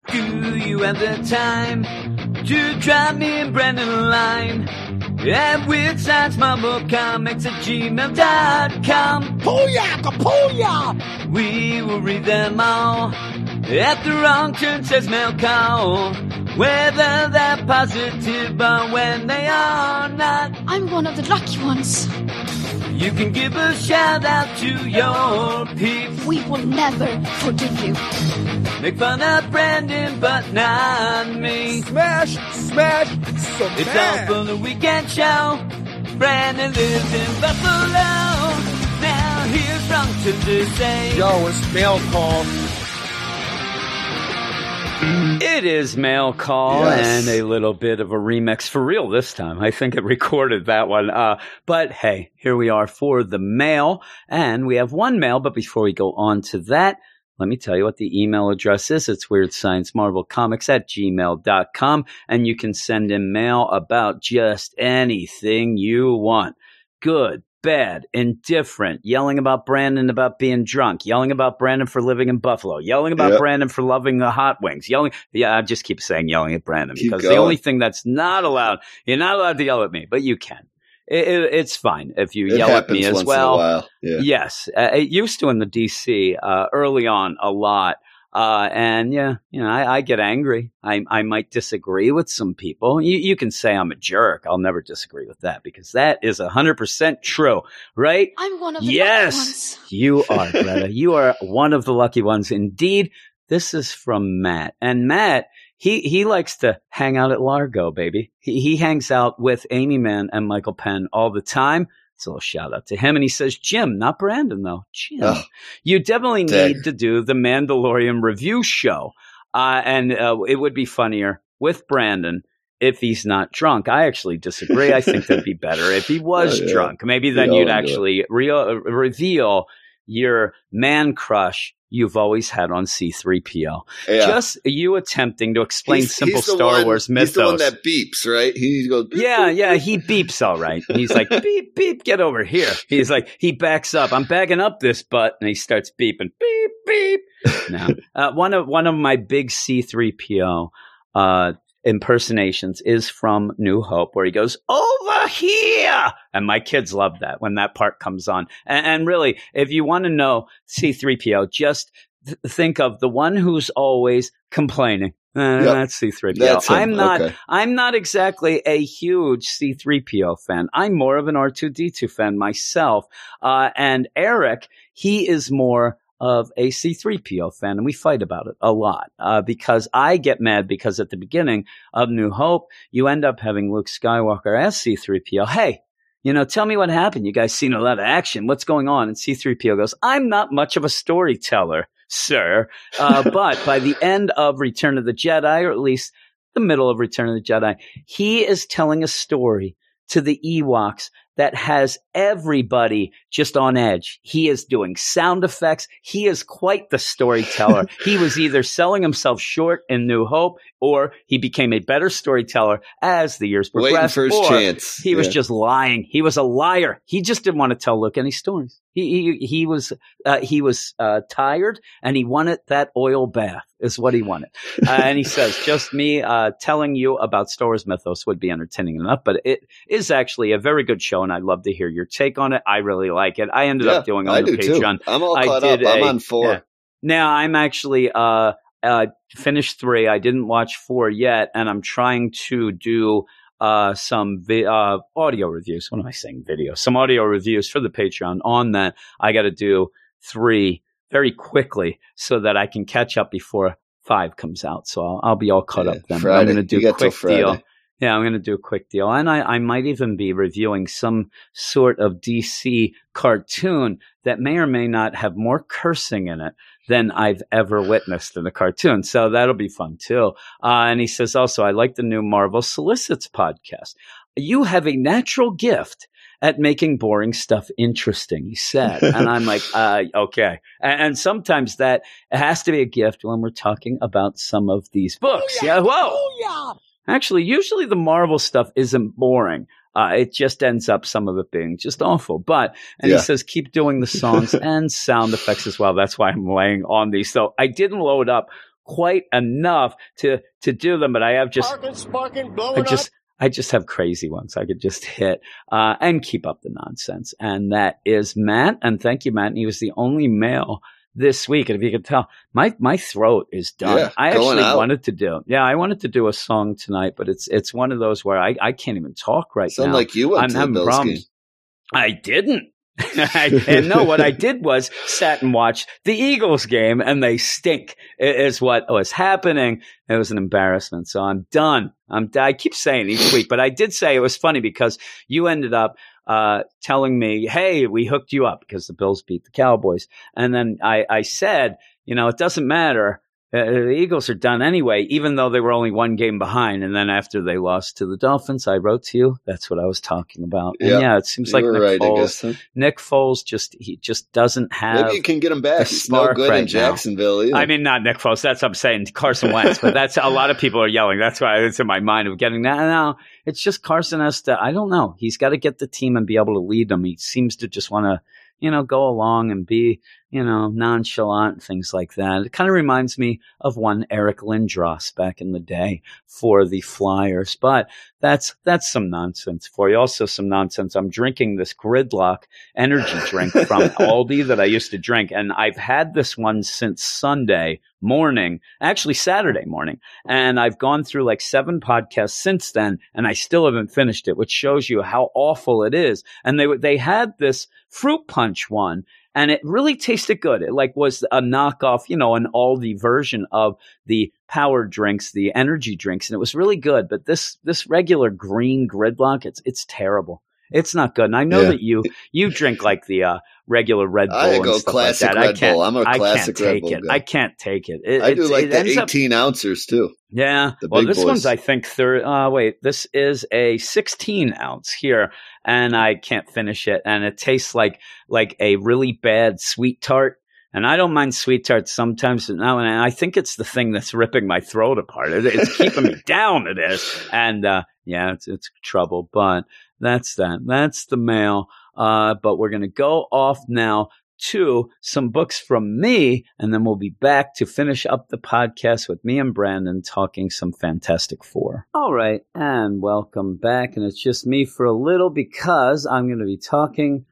Do you have the time to drive me and Brendan line? At Weird Science Marvel Comics at gmail.com. Booyah, booyah! We will read them all. At the wrong turn says mail call. Whether they're positive or when they are not. I'm one of the lucky ones. You can give a shout out to your peeps. We will never forgive you. Make fun of Brandon, but not me. Smash, smash, smash. It's all smash! for the weekend show. Brandon lives in Buffalo. Now here's wrong to say. Yo, it's mail call. It is mail call Yes. and a little bit of a remix for real this time. I think it recorded that one. Uh, but hey, here we are for the mail and we have one mail. But before we go on to that, let me tell you what the email address is. It's Weird Science Marvel Comics at gmail.com and you can send in mail about just anything you want. Good, bad, indifferent, yelling about Brandon about being drunk, yelling about Brandon for living in Buffalo, yelling about Yep. Brandon for loving the hot wings, yelling. Yeah, I just keep saying yelling at Brandon Keep because the only thing that's not allowed, you're not allowed to yell at me, but you can. It, it, it's fine if you It yell at me as once well. in a while. Yeah. Yes, uh, it used to in the DC uh, early on a lot, uh, and yeah, you know, I, I get angry. I I might disagree with some people. You you can say I'm a jerk. I'll never disagree with that because that is hundred percent true, right? I'm one of the Yes. lucky ones. You are, Greta. you are one of the lucky ones indeed. This is from Matt. And Matt, he, he likes to hang out at Largo, baby. He, he hangs out with Amy Mann and Michael Penn all the time. It's a little shout out to him. And he says, Jim, not Brandon though. Jim, Oh, you definitely dang. need to do the Mandalorian review show. Uh, and uh, it would be funnier with Brandon if he's not drunk. I actually disagree. I think that'd be better if he was Oh, yeah. drunk. Maybe then you'd I'll do it. actually re- reveal your man crush you've always had on C3PO. yeah. Just you attempting to explain He's- simple he's Star one- Wars mythos. He's the one that beeps, right? He goes, beep, Yeah, beep, yeah, beep. he beeps all right. He's like, beep, beep, get over here. He's like, he backs up. I'm backing up this butt, and he starts beeping, beep, beep. Now, uh, one of one of my big C3PO uh, impersonations is from New Hope, where he goes over here, and my kids love that when that part comes on. And, and really, if you want to know C3PO, just th- think of the one who's always complaining. Uh, Yep. That's C3PO. That's. I'm not. Okay. I'm not exactly a huge C3PO fan. I'm more of an R2D2 fan myself. Uh, and Eric, he is more of a C3PO fan, and we fight about it a lot uh, because I get mad because at the beginning of New Hope, you end up having Luke Skywalker as C3PO. Hey, you know, tell me what happened. You guys seen a lot of action. What's going on? And C3PO goes, I'm not much of a storyteller, sir. Uh, but by the end of Return of the Jedi, or at least the middle of Return of the Jedi, he is telling a story to the Ewoks that has everybody just on edge. He is doing sound effects. He is quite the storyteller. he was either selling himself short in New Hope or he became a better storyteller as the years Waiting progressed. for his chance. He was just lying. He was a liar. He just didn't want to tell Luke any stories. He he, he was uh, he was uh, tired and he wanted that oil bath is what he wanted. Uh, and he says, just me uh, telling you about Star Wars mythos would be entertaining enough, but it is actually a very good show, and I'd love to hear your take on it. I really like it. I ended Yeah, up doing on I the do too. Patreon. I'm all I caught up. did I'm on four. yeah. Now I'm actually uh, uh, finished three. I didn't watch four yet, and I'm trying to do uh, some vi- uh, audio reviews. What am I saying? Video. Some audio reviews for the Patreon on that. I got to do three very quickly so that I can catch up before five comes out, so I'll, I'll be all caught Yeah, up then. Friday. I'm going to do a quick deal. Yeah, I'm going to do a quick deal. And I, I might even be reviewing some sort of DC cartoon that may or may not have more cursing in it than I've ever witnessed in a cartoon. So that'll be fun too. Uh, and he says also, I like the new Marvel Solicits podcast. You have a natural gift at making boring stuff interesting, he said. and I'm like, uh, okay. And, and sometimes that has to be a gift when we're talking about some of these books. Yeah. Whoa. Booyah! Actually, usually the Marvel stuff isn't boring. Uh, it just ends up some of it being just awful. But, and Yeah. he says, keep doing the songs and sound effects as well. That's why I'm laying on these. So I didn't load up quite enough to, to do them, but I have just, Sparking, sparking, I just, up. I just have crazy ones I could just hit, uh, and keep up the nonsense. And that is Matt. And thank you, Matt. And he was the only male this week. And if you can tell, my, my throat is done. Yeah, I actually out. wanted to do, yeah, I wanted to do a song tonight, but it's, it's one of those where I, I can't even talk right now. Sound now. like you went I'm having problems. game. I didn't. I, and no, what I did was sat and watched the Eagles game, and they stink. Is what was happening. It was an embarrassment. So I'm done. I'm. I keep saying each week, but I did say it was funny because you ended up uh, telling me, "Hey, we hooked you up because the Bills beat the Cowboys," and then I, I said, "You know, it doesn't matter." Uh, the Eagles are done anyway, even though they were only one game behind. And then after they lost to the Dolphins, I wrote to you. That's what I was talking about. And Yeah. it seems You like Nick right, Foles. guess. huh? Nick Foles just he just doesn't have. Maybe you can get him back. He's no good right in. Jacksonville either. I mean, not Nick Foles. That's what I'm saying. Carson Wentz, but that's a lot of people are yelling. That's why it's in my mind of getting that. Now it's just Carson has to. I don't know. He's got to get the team and be able to lead them. He seems to just want to, you know, go along and be, you know, nonchalant things like that. It kind of reminds me of one Eric Lindros back in the day for the Flyers. But that's that's some nonsense for you. Also, some nonsense. I'm drinking this Gridlock energy drink from Aldi that I used to drink, and I've had this one since Sunday morning, actually Saturday morning, and I've gone through like seven podcasts since then, and I still haven't finished it, which shows you how awful it is. And they they had this fruit punch one. And it really tasted good. It like was a knockoff, you know, an Aldi version of the power drinks, the energy drinks, and it was really good. But this this regular green gridlock, it's it's terrible. It's not good. And I know Yeah. that you you drink like the uh, regular Red Bull. I and go stuff classic like that. I Red can't, Bull. I'm a I classic can't Red take Bull it. guy. I can't take it. It- I do like the ends up- 18 ounces too. yeah. The well, this boys. one's I think third. Uh, wait, this is a 16 ounce here, and I can't finish it, and it tastes like like a really bad sweet tart. And I don't mind sweet tarts sometimes, but now and I think it's the thing that's ripping my throat apart. It, it's keeping me down. It is, and uh, yeah, it's it's trouble. But that's that. That's the mail. Uh, but we're gonna go off now to some books from me, and then we'll be back to finish up the podcast with me and Brandon talking some Fantastic Four. All right, and welcome back. And it's just me for a little because I'm to be talking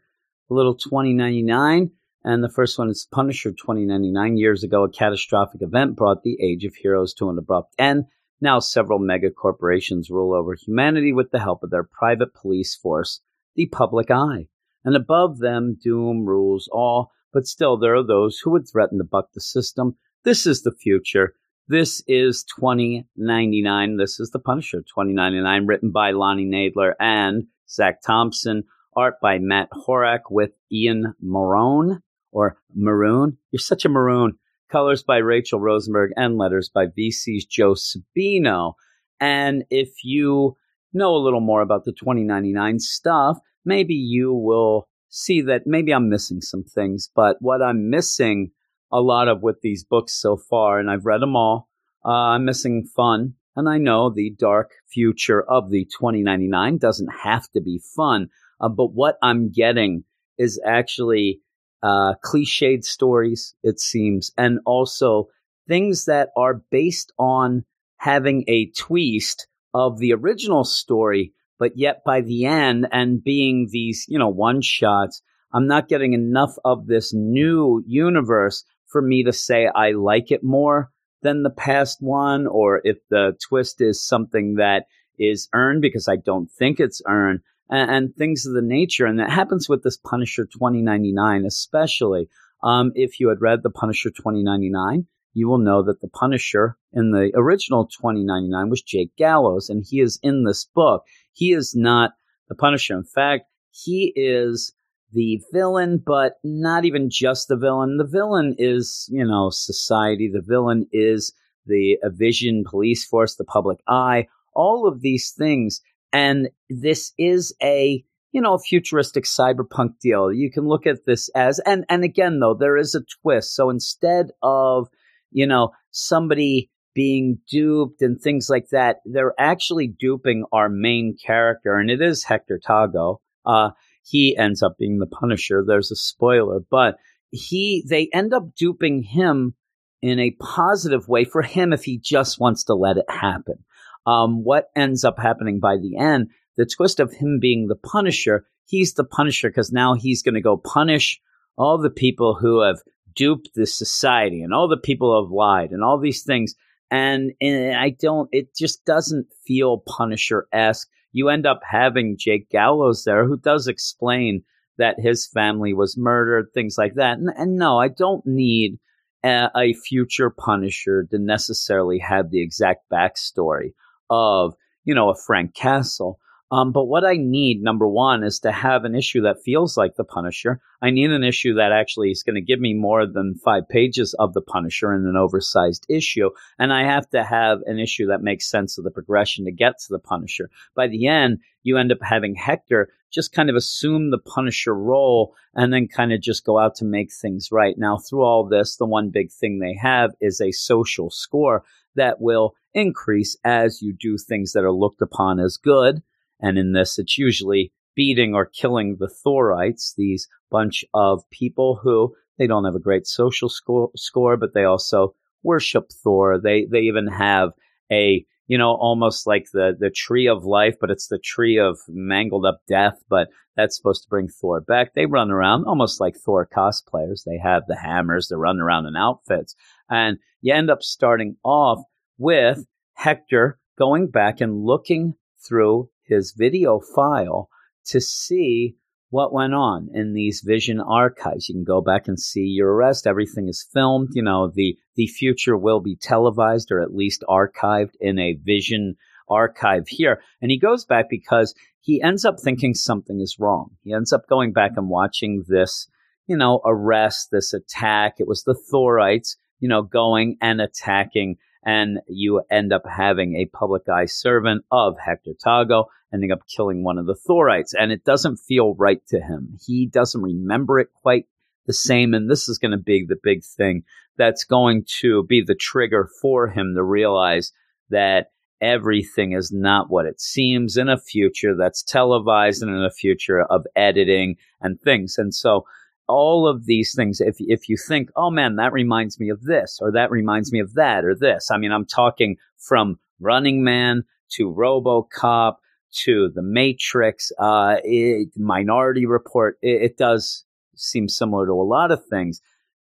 a little 2099. And the first one is Punisher 2099. Years ago, a catastrophic event brought the Age of Heroes to an abrupt end. Now, several mega corporations rule over humanity with the help of their private police force, the public eye and above them doom rules all, but still there are those who would threaten to buck the system. This is the future. This is 2099. This is The Punisher 2099, written by Lonnie Nadler and Zac Thompson, art by Matt Horak with Ian Marone or Maroon. You're such a maroon. Colors by Rachel Rosenberg and letters by VC's Joe Sabino. And if you know a little more about the 2099 stuff, maybe you will see that maybe I'm missing some things. But what I'm missing a lot of with these books so far, and I've read them all, uh, I'm missing fun. And I know the dark future of the 2099 doesn't have to be fun. Uh, but what I'm getting is actually uh, cliched stories, it seems, and also things that are based on having a twist of the original story, but yet by the end and being these, you know, one shots, I'm not getting enough of this new universe for me to say I like it more than the past one, or if the twist is something that is earned because I don't think it's earned, and, and things of the nature. And that happens with this Punisher 2099, especially. Um, if you had read the Punisher 2099, you will know that the Punisher in the original 2099 was Jake Gallows, and he is in this book. He is not the Punisher. In fact, he is the villain, but not even just the villain. The villain is, you know, society. The villain is the Vision police force, the public eye, all of these things. And this is a, you know, futuristic cyberpunk deal. You can look at this as, and, and again, though, there is a twist. So instead of, you know, somebody being duped and things like that, they're actually duping our main character, and it is Hector Tago. Uh, he ends up being the Punisher. There's a spoiler, but he they end up duping him in a positive way for him if he just wants to let it happen. Um, what ends up happening by the end, the twist of him being the Punisher, he's the Punisher because now he's going to go punish all the people who have duped the society and all the people who have lied and all these things. And, and I don't, it just doesn't feel Punisher esque you end up having Jake Gallows there, who does explain that his family was murdered, things like that. And, and no, I don't need a, a, future Punisher to necessarily have the exact backstory of, you know, a Frank Castle. Um, but what I need, number one, is to have an issue that feels like The Punisher. I need an issue that actually is going to give me more than five pages of The Punisher in an oversized issue. And I have to have an issue that makes sense of the progression to get to The Punisher. By the end, you end up having Hector just kind of assume the Punisher role and then kind of just go out to make things right. Now, through all this, the one big thing they have is a social score that will increase as you do things that are looked upon as good and in this, it's usually beating or killing the Thorites, these bunch of people who they don't have a great social score, but they also worship Thor. They they even have a you know almost like the the tree of life, but it's the tree of mangled up death. But that's supposed to bring Thor back. They run around almost like Thor cosplayers. They have the hammers. They run around in outfits, and you end up starting off with Hector going back and looking through his video file to see what went on in these vision archives. You can go back and see your arrest. Everything is filmed. You know, the, the future will be televised or at least archived in a vision archive here. And he goes back because he ends up thinking something is wrong. He ends up going back and watching this, you know, arrest, this attack. It was the Thorites, you know, going and attacking and you end up having a public eye servant of Hector Tago ending up killing one of the Thorites. And it doesn't feel right to him. He doesn't remember it quite the same. And this is going to be the big thing that's going to be the trigger for him to realize that everything is not what it seems in a future that's televised and in a future of editing and things. And so all of these things, if, if you think, oh man, that reminds me of this, or that reminds me of that, or this. I mean, I'm talking from Running Man to Robocop to The Matrix, uh, it, Minority Report. It, it does seem similar to a lot of things.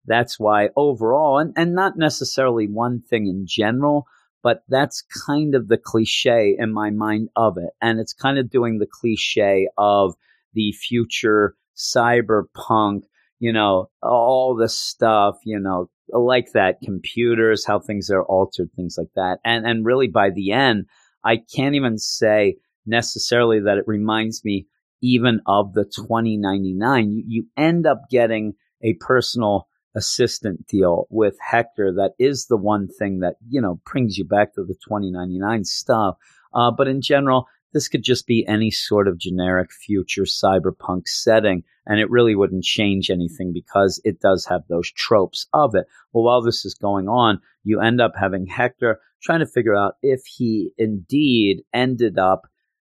That's why overall, and, and not necessarily one thing in general, but that's kind of the cliche in my mind of it. And it's kind of doing the cliche of the future cyberpunk you know, all the stuff, you know, like that, computers, how things are altered, things like that. And and really by the end, I can't even say necessarily that it reminds me even of the 2099. You, you end up getting a personal assistant deal with Hector that is the one thing that, you know, brings you back to the 2099 stuff. Uh, but in general, this could just be any sort of generic future cyberpunk setting, and it really wouldn't change anything because it does have those tropes of it. Well, while this is going on, you end up having Hector trying to figure out if he indeed ended up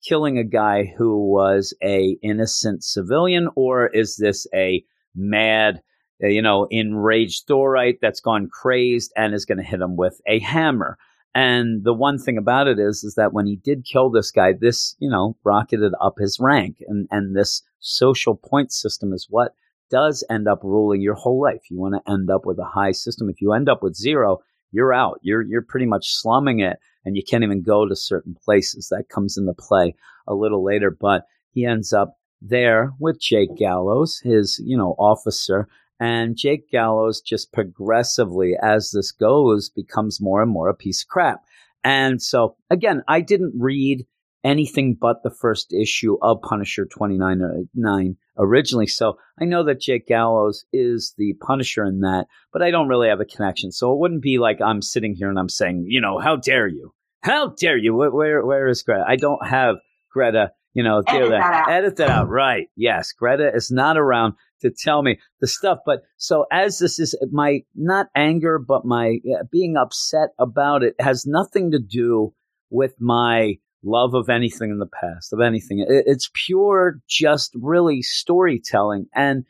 killing a guy who was a innocent civilian, or is this a mad, you know, enraged Thorite that's gone crazed and is going to hit him with a hammer? And the one thing about it is, is that when he did kill this guy, this, you know, rocketed up his rank. And, and this social point system is what does end up ruling your whole life. You want to end up with a high system. If you end up with zero, you're out. You're, you're pretty much slumming it and you can't even go to certain places. That comes into play a little later, but he ends up there with Jake Gallows, his, you know, officer, And Jake Gallows just progressively, as this goes, becomes more and more a piece of crap. And so, again, I didn't read anything but the first issue of Punisher 29 uh, originally. So I know that Jake Gallows is the Punisher in that, but I don't really have a connection. So it wouldn't be like I'm sitting here and I'm saying, you know, how dare you? How dare you? Where, where, where is Greta? I don't have Greta, you know, Edit that out. edit that out. Right. Yes. Greta is not around to tell me the stuff. But so as this is my, not anger, but my uh, being upset about it has nothing to do with my love of anything in the past, of anything. It, it's pure, just really storytelling. And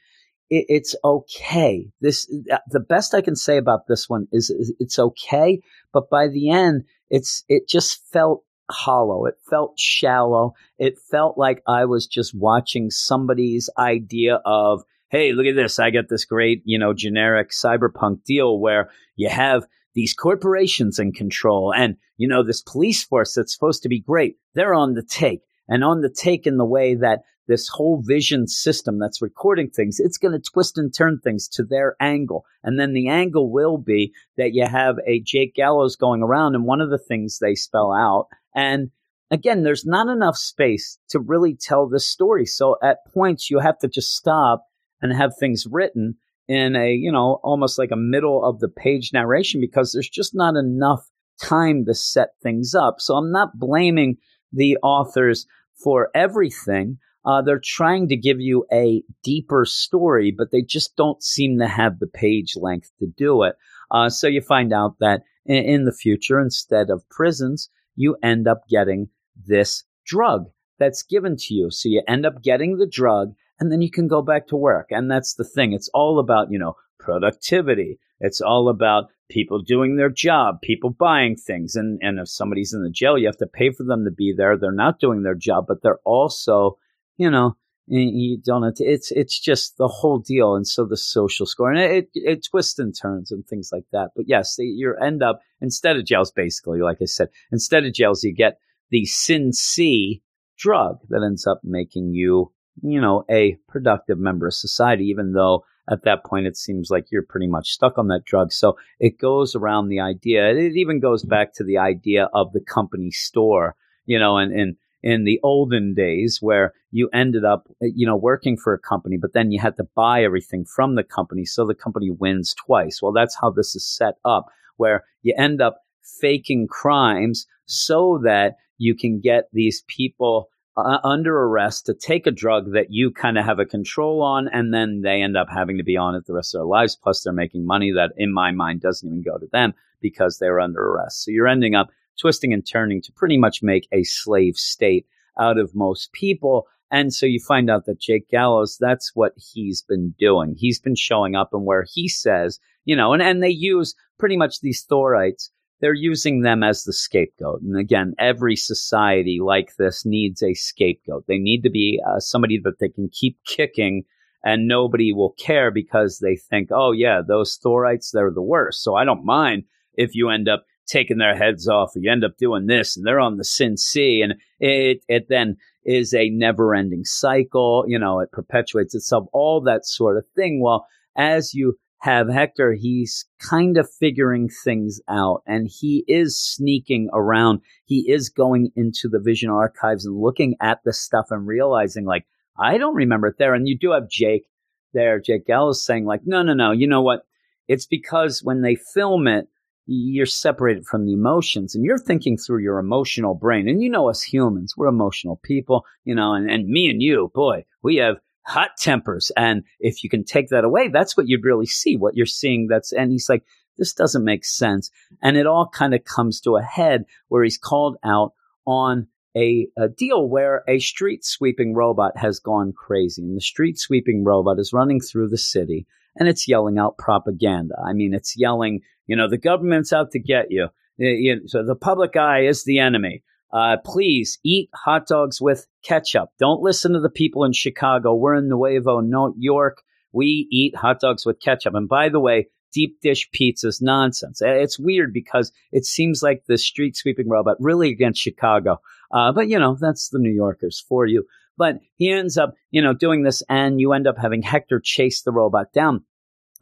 it, it's okay. This, uh, the best I can say about this one is, is it's okay. But by the end, it's, it just felt hollow. It felt shallow. It felt like I was just watching somebody's idea of, hey, look at this. I got this great, you know, generic cyberpunk deal where you have these corporations in control and, you know, this police force that's supposed to be great. They're on the take and on the take in the way that this whole vision system that's recording things, it's going to twist and turn things to their angle. And then the angle will be that you have a Jake Gallows going around. And one of the things they spell out, and again, there's not enough space to really tell this story. So at points, you have to just stop and have things written in a, you know, almost like a middle of the page narration because there's just not enough time to set things up. So I'm not blaming the authors for everything. Uh, they're trying to give you a deeper story, but they just don't seem to have the page length to do it. Uh, so you find out that in, in the future, instead of prisons, you end up getting this drug that's given to you. So you end up getting the drug and then you can go back to work. And that's the thing. It's all about, you know, productivity. It's all about people doing their job, people buying things. And, and if somebody's in the jail, you have to pay for them to be there. They're not doing their job, but they're also, you know, you don't to, it's, it's just the whole deal. And so the social score and it, it, it twists and turns and things like that. But yes, you end up instead of jails, basically, like I said, instead of jails, you get the Sin C drug that ends up making you you know, a productive member of society, even though at that point it seems like you're pretty much stuck on that drug. So it goes around the idea. It even goes back to the idea of the company store, you know, and, and in the olden days where you ended up, you know, working for a company, but then you had to buy everything from the company. So the company wins twice. Well, that's how this is set up, where you end up faking crimes so that you can get these people uh, under arrest to take a drug that you kind of have a control on, and then they end up having to be on it the rest of their lives. Plus, they're making money that, in my mind, doesn't even go to them because they're under arrest. So you're ending up twisting and turning to pretty much make a slave state out of most people. And so you find out that Jake Gallows, that's what he's been doing. He's been showing up and where he says, you know, and, and they use pretty much these Thorites they're using them as the scapegoat. And again, every society like this needs a scapegoat. They need to be uh, somebody that they can keep kicking and nobody will care because they think, oh, yeah, those Thorites, they're the worst. So I don't mind if you end up taking their heads off or you end up doing this and they're on the sin sea. And it, it then is a never ending cycle. You know, it perpetuates itself, all that sort of thing. Well, as you have Hector, he's kind of figuring things out and he is sneaking around. He is going into the Vision archives and looking at the stuff and realizing, like, I don't remember it there. And you do have Jake there, Jake Gallows saying, like, no, no, no, you know what? It's because when they film it, you're separated from the emotions and you're thinking through your emotional brain. And you know, us humans, we're emotional people, you know, and, and me and you, boy, we have hot tempers. And if you can take that away, that's what you'd really see, what you're seeing. That's, and he's like, this doesn't make sense. And it all kind of comes to a head where he's called out on a, a, deal where a street sweeping robot has gone crazy. And the street sweeping robot is running through the city and it's yelling out propaganda. I mean, it's yelling, you know, the government's out to get you. Eh, so the public eye is the enemy. Uh, please eat hot dogs with ketchup. Don't listen to the people in Chicago. We're in Nuevo, New York. We eat hot dogs with ketchup. And by the way, deep dish pizza is nonsense. It's weird because it seems like the street sweeping robot really against Chicago. Uh, but you know, that's the New Yorkers for you. But he ends up, you know, doing this and you end up having Hector chase the robot down.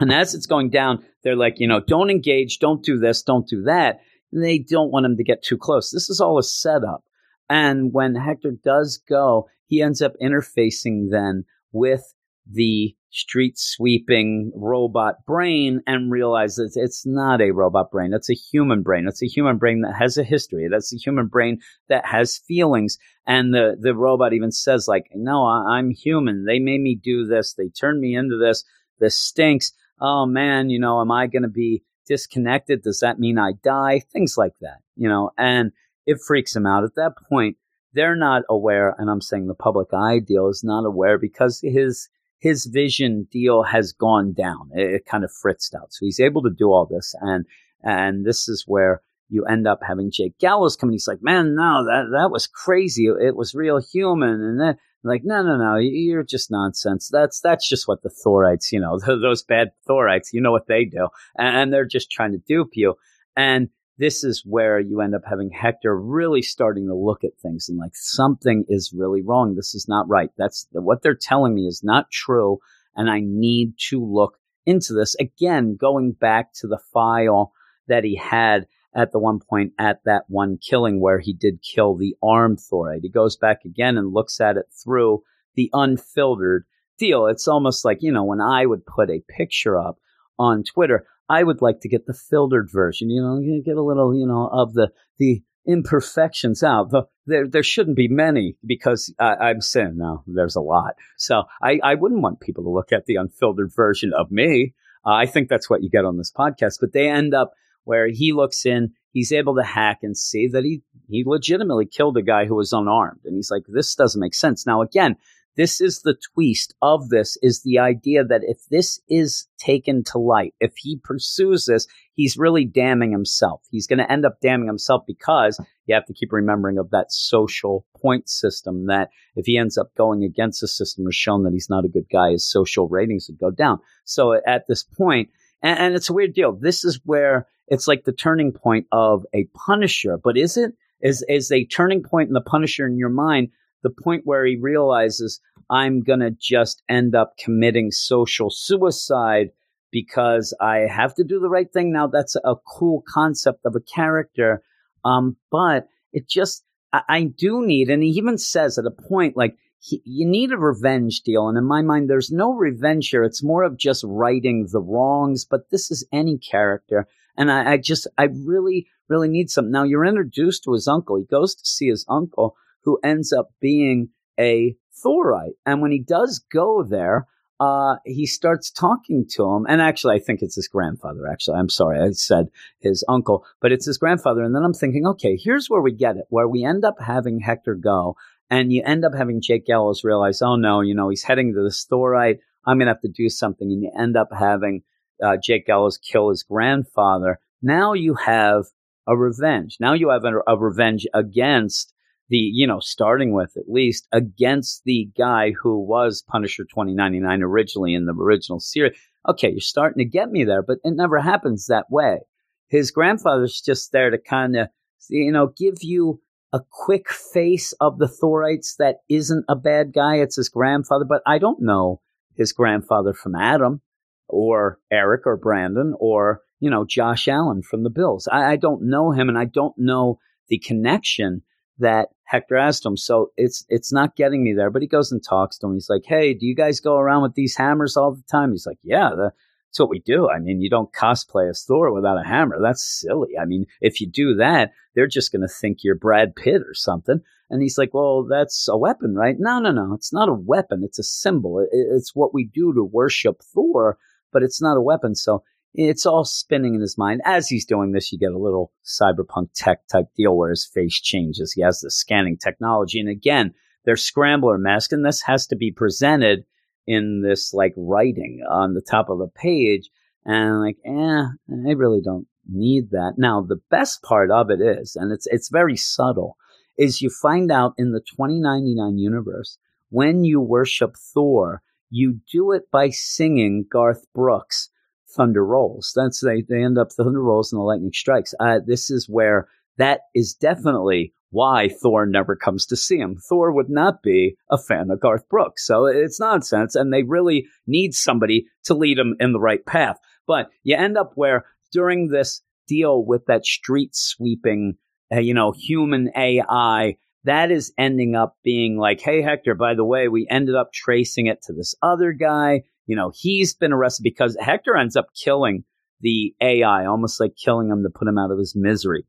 And as it's going down, they're like, you know, don't engage, don't do this, don't do that. They don't want him to get too close. This is all a setup. And when Hector does go, he ends up interfacing then with the street sweeping robot brain and realizes it's not a robot brain. It's a human brain. It's a human brain that has a history. That's a human brain that has feelings. And the, the robot even says like, no, I, I'm human. They made me do this. They turned me into this. This stinks. Oh man, you know, am I going to be disconnected? Does that mean I die? Things like that, you know, and it freaks him out at that point. They're not aware. And I'm saying the public eye deal is not aware because his, his vision deal has gone down. It, it kind of fritzed out. So he's able to do all this. And, and this is where you end up having Jake Gallows come and he's like, man, no, that, that was crazy. It was real human. And then like, no, no, no, you're just nonsense. That's, that's just what the Thorites, you know, those bad Thorites, you know what they do. And they're just trying to dupe you. And this is where you end up having Hector really starting to look at things and like something is really wrong. This is not right. That's what they're telling me is not true. And I need to look into this again, going back to the file that he had at the one point at that one killing where he did kill the armed Thorite. He goes back again and looks at it through the unfiltered deal. It's almost like, you know, when I would put a picture up on Twitter, I would like to get the filtered version. You know, get a little, you know, of the the imperfections out. The, there there shouldn't be many because I, am saying no, there's a lot. So I, I wouldn't want people to look at the unfiltered version of me. Uh, I think that's what you get on this podcast. But they end up where he looks in, he's able to hack and see that he he legitimately killed a guy who was unarmed, and he's like, this doesn't make sense. Now again, this is the twist of this is the idea that if this is taken to light, if he pursues this, he's really damning himself. He's going to end up damning himself because you have to keep remembering of that social point system that if he ends up going against the system or shown that he's not a good guy, his social ratings would go down. So at this point, and, and it's a weird deal. This is where it's like the turning point of a Punisher, but is it? Is, is a turning point in the Punisher in your mind the point where he realizes I'm to just end up committing social suicide because I have to do the right thing. Now, that's a cool concept of a character. Um, but it just, I, I, do need, and he even says at a point, like, he, you need a revenge deal. And in my mind, there's no revenge here. It's more of just righting the wrongs, but this is any character. And I, I just, I really, really need some. Now, you're introduced to his uncle. He goes to see his uncle who ends up being a Thorite. And when he does go there, uh, he starts talking to him. And actually, I think it's his grandfather. Actually, I'm sorry, I said his uncle, but it's his grandfather. And then I'm thinking, okay, here's where we get it, where we end up having Hector go, and you end up having Jake Gallows realize, oh no, you know, he's heading to the store right. I'm going to have to do something. And you end up having uh, Jake Gallows kill his grandfather. Now you have a revenge. Now you have a, a revenge against the, you know, starting with at least against the guy who was Punisher 2099 originally in the original series. Okay, you're starting to get me there, but it never happens that way. His grandfather's just there to kind of, you know, give you a quick face of the Thorites that isn't a bad guy. It's his grandfather, but I don't know his grandfather from Adam or Eric or Brandon or, you know, Josh Allen from the Bills. I, I don't know him and I don't know the connection that Hector asked him. So it's it's not getting me there. But he goes and talks to him. He's like, "Hey, do you guys go around with these hammers all the time?" He's like, "Yeah, the, that's what we do. I mean, you don't cosplay as Thor without a hammer. That's silly. I mean, if you do that, they're just going to think you're Brad Pitt or something." And he's like, "Well, that's a weapon, right?" No, no, no. It's not a weapon. It's a symbol. It's what we do to worship Thor, but it's not a weapon. So it's all spinning in his mind. As he's doing this, you get a little cyberpunk tech type deal where his face changes. He has the scanning technology. And again, they're scrambler mask, and this has to be presented in this like writing on the top of a page. And like, eh, I really don't need that. Now, the best part of it is, and it's it's very subtle, is you find out in the 2099 universe when you worship Thor, you do it by singing Garth Brooks thunder rolls. That's they, they end up thunder rolls and the lightning strikes. Uh, this is where that is definitely why Thor never comes to see him. Thor would not be a fan of Garth Brooks. So it's nonsense. And they really need somebody to lead them in the right path. But you end up where during this deal with that street sweeping, uh, you know, human AI, that is ending up being like, hey, Hector, by the way, we ended up tracing it to this other guy. You know, he's been arrested because Hector ends up killing the AI, almost like killing him to put him out of his misery.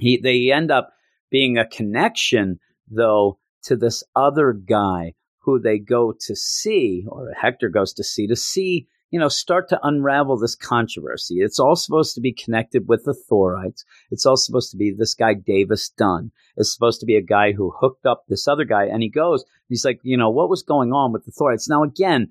He, they end up being a connection, though, to this other guy who they go to see, or Hector goes to see, to see, you know, start to unravel this controversy. It's all supposed to be connected with the Thorites. It's all supposed to be this guy, Davis Dunn, is supposed to be a guy who hooked up this other guy. And he goes, he's like, you know, what was going on with the Thorites? Now, again,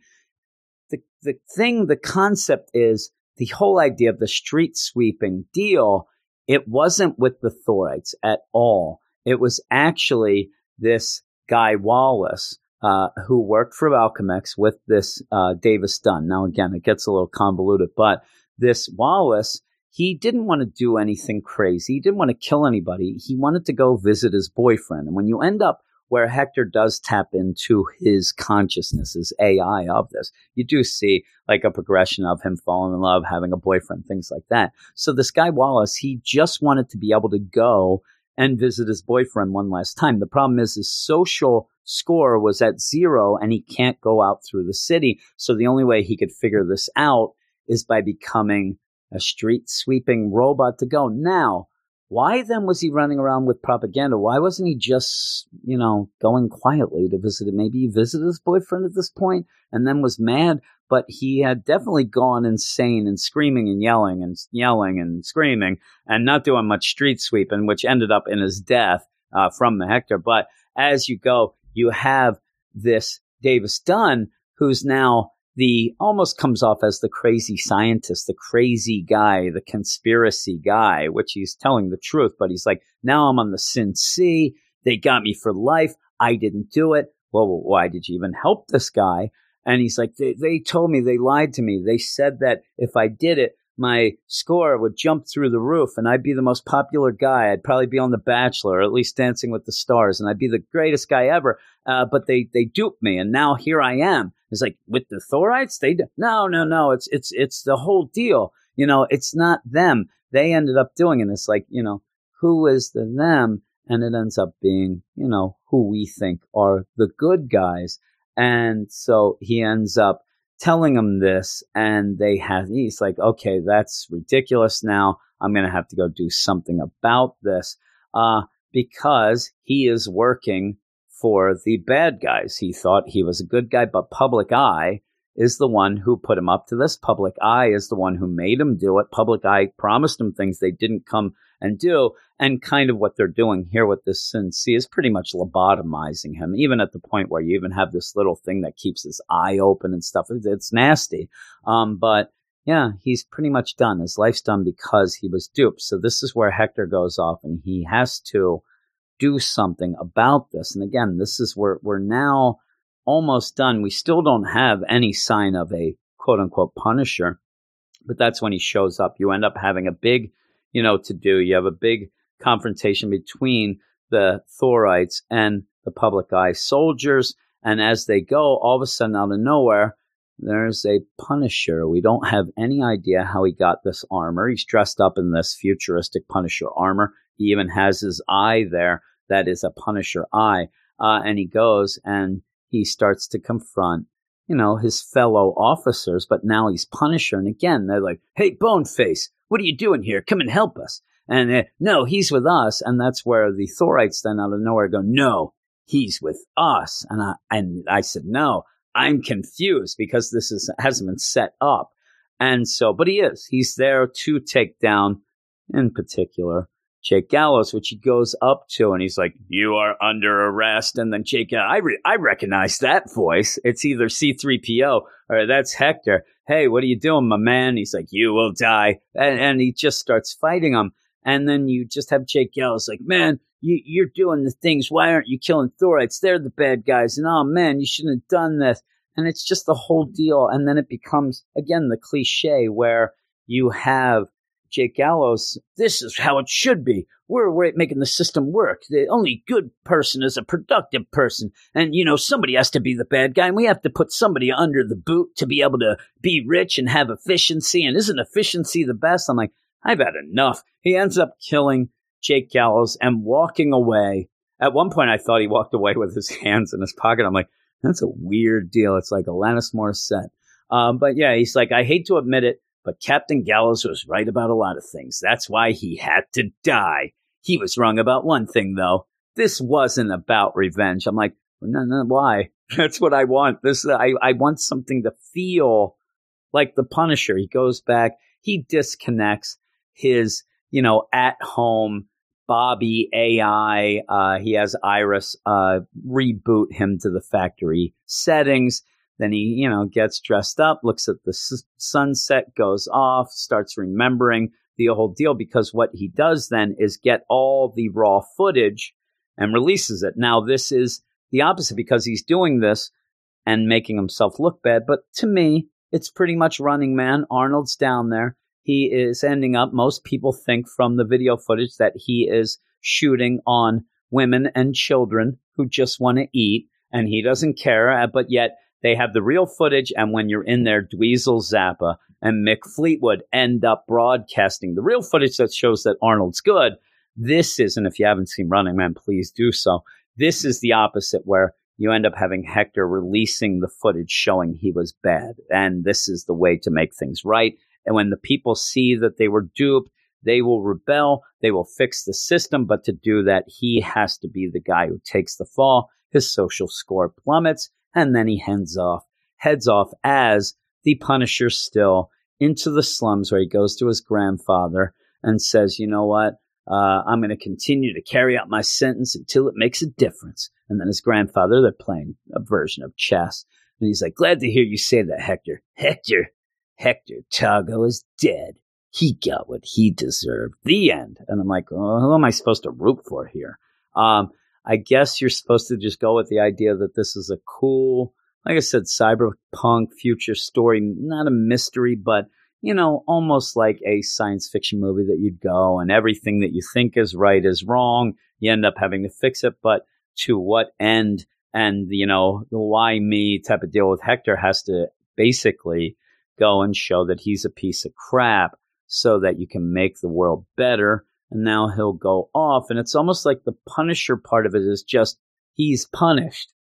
the, the thing, the concept is the whole idea of the street sweeping deal it wasn't with the Thorites at all. It was actually this guy Wallace uh, who worked for Alchemax with this uh, Davis Dunn. Now, again, it gets a little convoluted, but this Wallace, he didn't want to do anything crazy. He didn't want to kill anybody. He wanted to go visit his boyfriend. And when you end up where Hector does tap into his consciousness, his AI of this. You do see like a progression of him falling in love, having a boyfriend, things like that. So this guy Wallace, he just wanted to be able to go and visit his boyfriend one last time. The problem is his social score was at zero and he can't go out through the city. So the only way he could figure this out is by becoming a street sweeping robot to go. Now, why then was he running around with propaganda? Why wasn't he just, you know, going quietly to visit it? Maybe he visited his boyfriend at this point and then was mad, but he had definitely gone insane and screaming and yelling and yelling and screaming and not doing much street sweeping, which ended up in his death uh, from the Hector. But as you go, you have this Davis Dunn who's now the almost comes off as the crazy scientist, the crazy guy, the conspiracy guy, which he's telling the truth, but he's like, now I'm on the Sin Sea. They got me for life. I didn't do it. Well, why did you even help this guy? And he's like, they, they told me, they lied to me. They said that if I did it, my score would jump through the roof and I'd be the most popular guy. I'd probably be on The Bachelor or at least Dancing with the Stars and I'd be the greatest guy ever. Uh, but they, they duped me and now here I am. It's like with the Thorites, they, no, no, no. It's, it's, it's the whole deal. You know, it's not them. They ended up doing it. It's like, you know, who is the them? And it ends up being, you know, who we think are the good guys. And so he ends up telling him this and they have he's like okay that's ridiculous now. I'm going to have to go do something about this uh, because he is working for the bad guys. He thought he was a good guy but public eye is the one who put him up to this public eye is the one who made him do it public eye promised him things they didn't come and do. And kind of what they're doing here with this Sin Sea is pretty much lobotomizing him, even at the point where you even have this little thing that keeps his eye open and stuff. It's, it's nasty. Um, but yeah, he's pretty much done. His life's done because he was duped. So this is where Hector goes off and he has to do something about this. And again, this is where we're now almost done. We still don't have any sign of a quote unquote punisher, but that's when he shows up. You end up having a big you know, to do. You have a big confrontation between the Thorites and the public eye soldiers. And as they go, all of a sudden, out of nowhere, there's a Punisher. We don't have any idea how he got this armor. He's dressed up in this futuristic Punisher armor. He even has his eye there that is a Punisher eye. Uh, and he goes and he starts to confront, you know, his fellow officers, but now he's Punisher. And again, they're like, hey, Boneface, what are you doing here? Come and help us. And uh, no, he's with us. And that's where the Thorites then out of nowhere go, no, he's with us. And I, and I said, no, I'm confused because this is, hasn't been set up. And so, but he is, he's there to take down in particular Jake Gallows, which he goes up to and he's like, "You are under arrest." And then Jake, I re- I recognize that voice. It's either C-3PO or that's Hector. Hey, what are you doing, my man? He's like, "You will die," and, and he just starts fighting him. And then you just have Jake Gallows like, "Man, you, you're doing the things. Why aren't you killing Thorites? They're the bad guys." And oh man, you shouldn't have done this. And it's just the whole deal. And then it becomes again the cliche where you have Jake Gallows, this is how it should be. We're, we're making the system work. The only good person is a productive person. And, you know, somebody has to be the bad guy, and we have to put somebody under the boot to be able to be rich and have efficiency. And isn't efficiency the best? I'm like, I've had enough. He ends up killing Jake Gallows and walking away. At one point, I thought he walked away with his hands in his pocket. I'm like, that's a weird deal. It's like Alanis Morissette. Um, but yeah, he's like, I hate to admit it, but Captain Gallows was right about a lot of things. That's why he had to die. He was wrong about one thing, though. This wasn't about revenge. I'm like, no, no, why? That's what I want. This, I, I want something to feel like the Punisher. He goes back, he disconnects his, you know, at home Bobby AI. Uh, he has Iris uh, reboot him to the factory settings. Then he, you know, gets dressed up, looks at the s- sunset, goes off, starts remembering the whole deal because what he does then is get all the raw footage and releases it. Now, this is the opposite because he's doing this and making himself look bad. But to me, it's pretty much running man. Arnold's down there. He is ending up, most people think from the video footage that he is shooting on women and children who just want to eat and he doesn't care. uh, But yet they have the real footage. And when you're in there, Dweezil Zappa and Mick Fleetwood end up broadcasting the real footage that shows that Arnold's good. This is, and if you haven't seen Running Man, please do so. This is the opposite where you end up having Hector releasing the footage showing he was bad. And this is the way to make things right. And when the people see that they were duped, they will rebel. They will fix the system. But to do that, he has to be the guy who takes the fall. His social score plummets, and then he heads off, heads off as the Punisher still into the slums where he goes to his grandfather and says, "You know what? Uh, I'm going to continue to carry out my sentence until it makes a difference." And then his grandfather, they're playing a version of chess, and he's like, "Glad to hear you say that, Hector. Hector, Hector Tago is dead. He got what he deserved. The end." And I'm like, oh, "Who am I supposed to root for here?" Um, I guess you're supposed to just go with the idea that this is a cool, like I said, cyberpunk future story, not a mystery, but you know, almost like a science fiction movie that you'd go and everything that you think is right is wrong. You end up having to fix it, but to what end? And, you know, the why me type of deal with Hector has to basically go and show that he's a piece of crap so that you can make the world better. And now he'll go off. And it's almost like the Punisher part of it is just he's punished.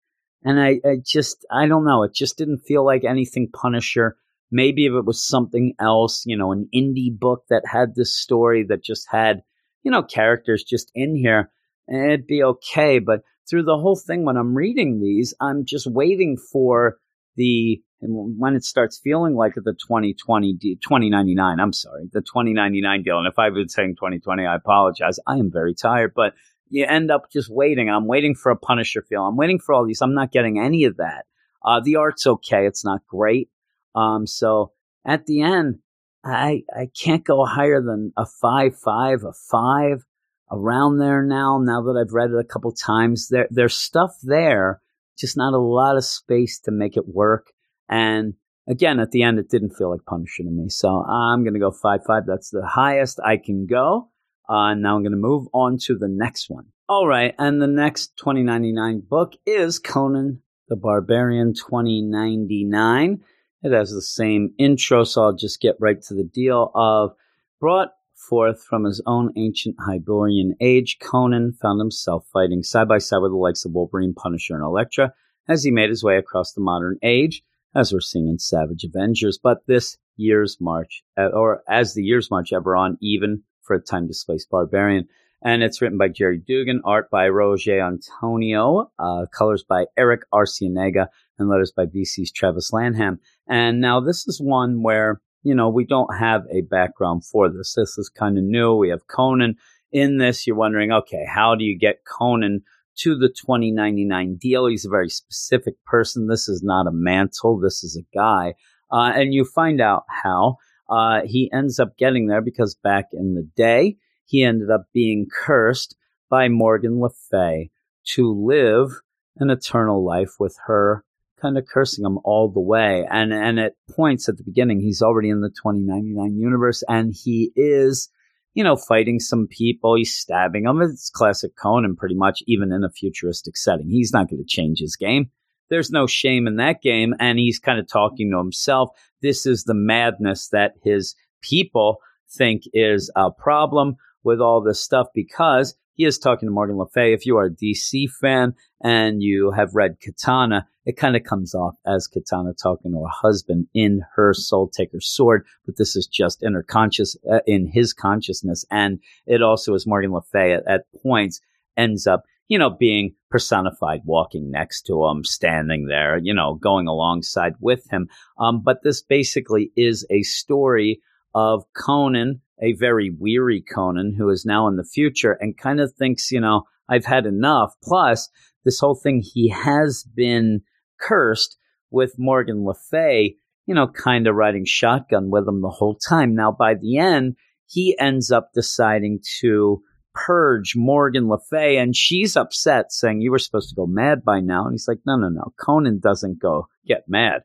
And I, I just, I don't know. It just didn't feel like anything Punisher. Maybe if it was something else, you know, an indie book that had this story that just had, you know, characters just in here, it'd be okay. But through the whole thing, when I'm reading these, I'm just waiting for the, and when it starts feeling like the 2020, de- 2099, I'm sorry, the 2099 deal. And if I've been saying 2020, I apologize. I am very tired, but you end up just waiting. I'm waiting for a Punisher feel. I'm waiting for all these. I'm not getting any of that. Uh, the art's okay. It's not great. Um, so at the end, I I can't go higher than a five five, a five around there now. Now that I've read it a couple times, there there's stuff there, just not a lot of space to make it work. And again, at the end, it didn't feel like Punisher to me. So I'm gonna go five five. That's the highest I can go. Uh, now I'm going to move on to the next one. All right, and the next 2099 book is Conan the Barbarian 2099. It has the same intro, so I'll just get right to the deal of brought forth from his own ancient Hyborian age, Conan found himself fighting side by side with the likes of Wolverine, Punisher, and Elektra as he made his way across the modern age, as we're seeing in Savage Avengers. But this year's march, uh, or as the years march ever on, even for a time displaced barbarian. And it's written by Gerry Duggan, art by Roge Antonio, uh, colors by Erick Arciniega, and letters by VC's Travis Lanham. And now this is one where, you know, we don't have a background for this. This is kind of new. We have Conan in this. You're wondering, okay, how do you get Conan to the 2099 deal? He's a very specific person. This is not a mantle. This is a guy. Uh, and you find out how. Uh, he ends up getting there because back in the day, he ended up being cursed by Morgan Le Fay to live an eternal life with her kind of cursing him all the way. And and at points at the beginning, he's already in the 2099 universe, and he is, you know, fighting some people. He's stabbing them. It's classic Conan, pretty much, even in a futuristic setting. He's not going to change his game. There's no shame in that game, and he's kind of talking to himself. This is the madness that his people think is a problem with all this stuff because he is talking to Morgan Le Fay. If you are a DC fan and you have read Katana, it kind of comes off as Katana talking to her husband in her Soul Taker sword, but this is just in her conscious, uh, in his consciousness. And it also is Morgan Le Fay at, at points ends up, you know, being personified, walking next to him, standing there, you know, going alongside with him. Um, but this basically is a story of Conan a very weary Conan who is now in the future and kind of thinks, you know, I've had enough. Plus, this whole thing, he has been cursed with Morgan Le Fay, you know, kind of riding shotgun with him the whole time. Now, by the end, he ends up deciding to purge Morgan Le Fay, and she's upset, saying, You were supposed to go mad by now. And he's like, No, no, no. Conan doesn't go get mad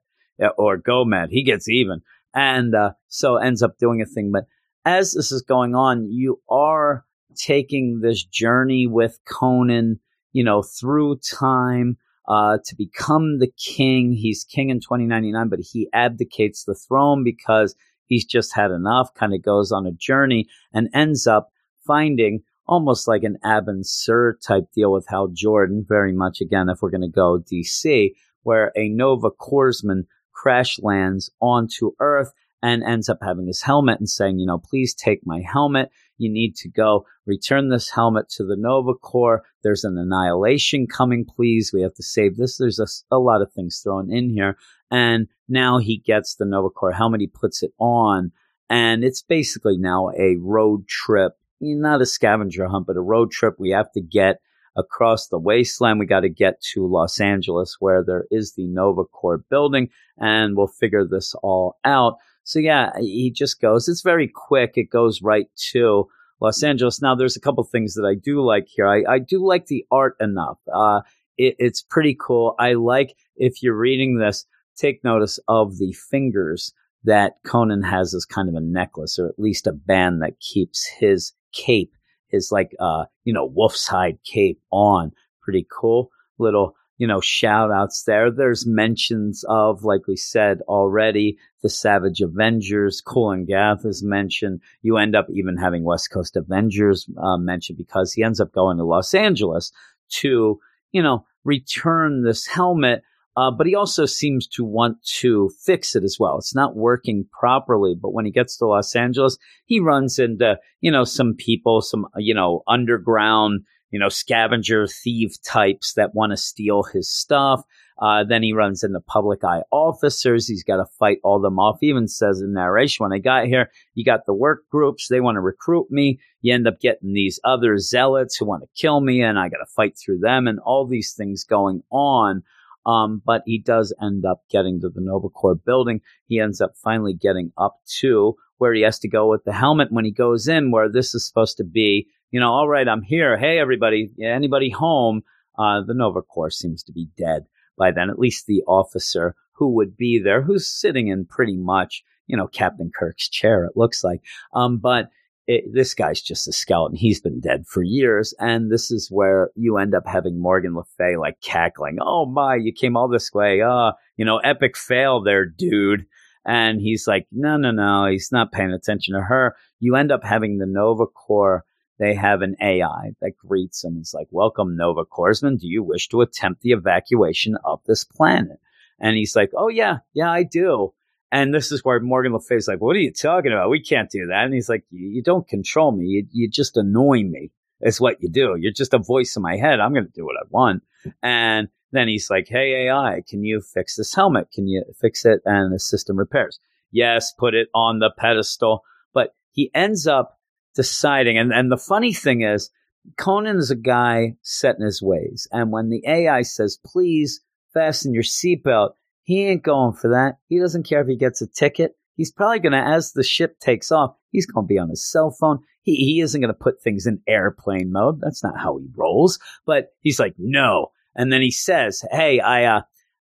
or go mad. He gets even. And uh, so ends up doing a thing. But as this is going on, you are taking this journey with Conan, you know, through time uh, to become the king. He's king in 2099, but he abdicates the throne because he's just had enough, kind of goes on a journey and ends up finding almost like an Abin Sur type deal with Hal Jordan, very much again, if we're going to go DC, where a Nova Corpsman crash lands onto Earth and ends up having his helmet and saying, you know, please take my helmet. You need to go return this helmet to the Nova Corps. There's an annihilation coming, please. We have to save this. There's a, a lot of things thrown in here. And now he gets the Nova Corps helmet. He puts it on. And it's basically now a road trip, not a scavenger hunt, but a road trip. We have to get across the wasteland. We got to get to Los Angeles where there is the Nova Corps building and we'll figure this all out. So yeah, he just goes. It's very quick. It goes right to Los Angeles. Now, there's a couple things that I do like here. I, I do like the art enough. Uh, it, it's pretty cool. I like if you're reading this, take notice of the fingers that Conan has as kind of a necklace, or at least a band that keeps his cape, his like uh, you know, wolf's hide cape on. Pretty cool little you know, shout outs there. There's mentions of, like we said already, the Savage Avengers. Kulan Gath is mentioned. You end up even having West Coast Avengers uh, mentioned because he ends up going to Los Angeles to, you know, return this helmet. Uh, but he also seems to want to fix it as well. It's not working properly. But when he gets to Los Angeles, he runs into, you know, some people, some, you know, underground you know, scavenger thief types that want to steal his stuff. Uh, then he runs into public eye officers. He's got to fight all them off. He even says in narration, when I got here, you got the work groups. They want to recruit me. You end up getting these other zealots who want to kill me and I got to fight through them and all these things going on. Um, but he does end up getting to the Nova Corps building. He ends up finally getting up to where he has to go with the helmet when he goes in, where this is supposed to be you know, all right, I'm here. Hey, everybody, anybody home? Uh, the Nova Corps seems to be dead by then, at least the officer who would be there, who's sitting in pretty much, you know, Captain Kirk's chair, it looks like. Um, but it, this guy's just a skeleton. He's been dead for years. And this is where you end up having Morgan Le Fay like cackling, Oh my, you came all this way. Uh, you know, epic fail there, dude. And he's like, no, no, no, he's not paying attention to her. You end up having the Nova Corps they have an AI that greets him. It's like, Welcome, Nova Corpsman. Do you wish to attempt the evacuation of this planet? And he's like, Oh, yeah, yeah, I do. And this is where Morgan Le Fay's like, What are you talking about? We can't do that. And he's like, You don't control me. You, you just annoy me. It's what you do. You're just a voice in my head. I'm going to do what I want. And then he's like, Hey, AI, can you fix this helmet? Can you fix it? And the system repairs. Yes, put it on the pedestal. But he ends up deciding. And, and the funny thing is, Conan is a guy set in his ways. And when the AI says, please fasten your seatbelt, he ain't going for that. He doesn't care if he gets a ticket. He's probably going to, as the ship takes off, he's going to be on his cell phone. He, he isn't going to put things in airplane mode. That's not how he rolls. But he's like, no. And then he says, hey, I, uh,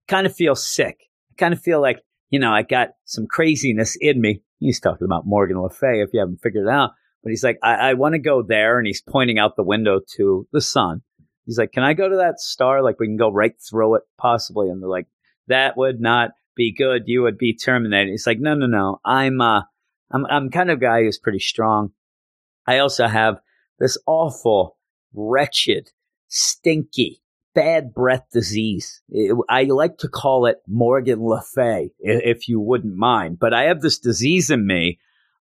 kind of feel sick. I kind of feel like, you know, I got some craziness in me. He's talking about Morgan Le Fay, if you haven't figured it out. But he's like, I, I want to go there. And he's pointing out the window to the sun. He's like, Can I go to that star? Like, we can go right through it, possibly. And they're like, That would not be good. You would be terminated. He's like, No, no, no. I'm, uh, I'm, I'm kind of guy who's pretty strong. I also have this awful, wretched, stinky, bad breath disease. I like to call it Morgan Le Fay, if you wouldn't mind. But I have this disease in me.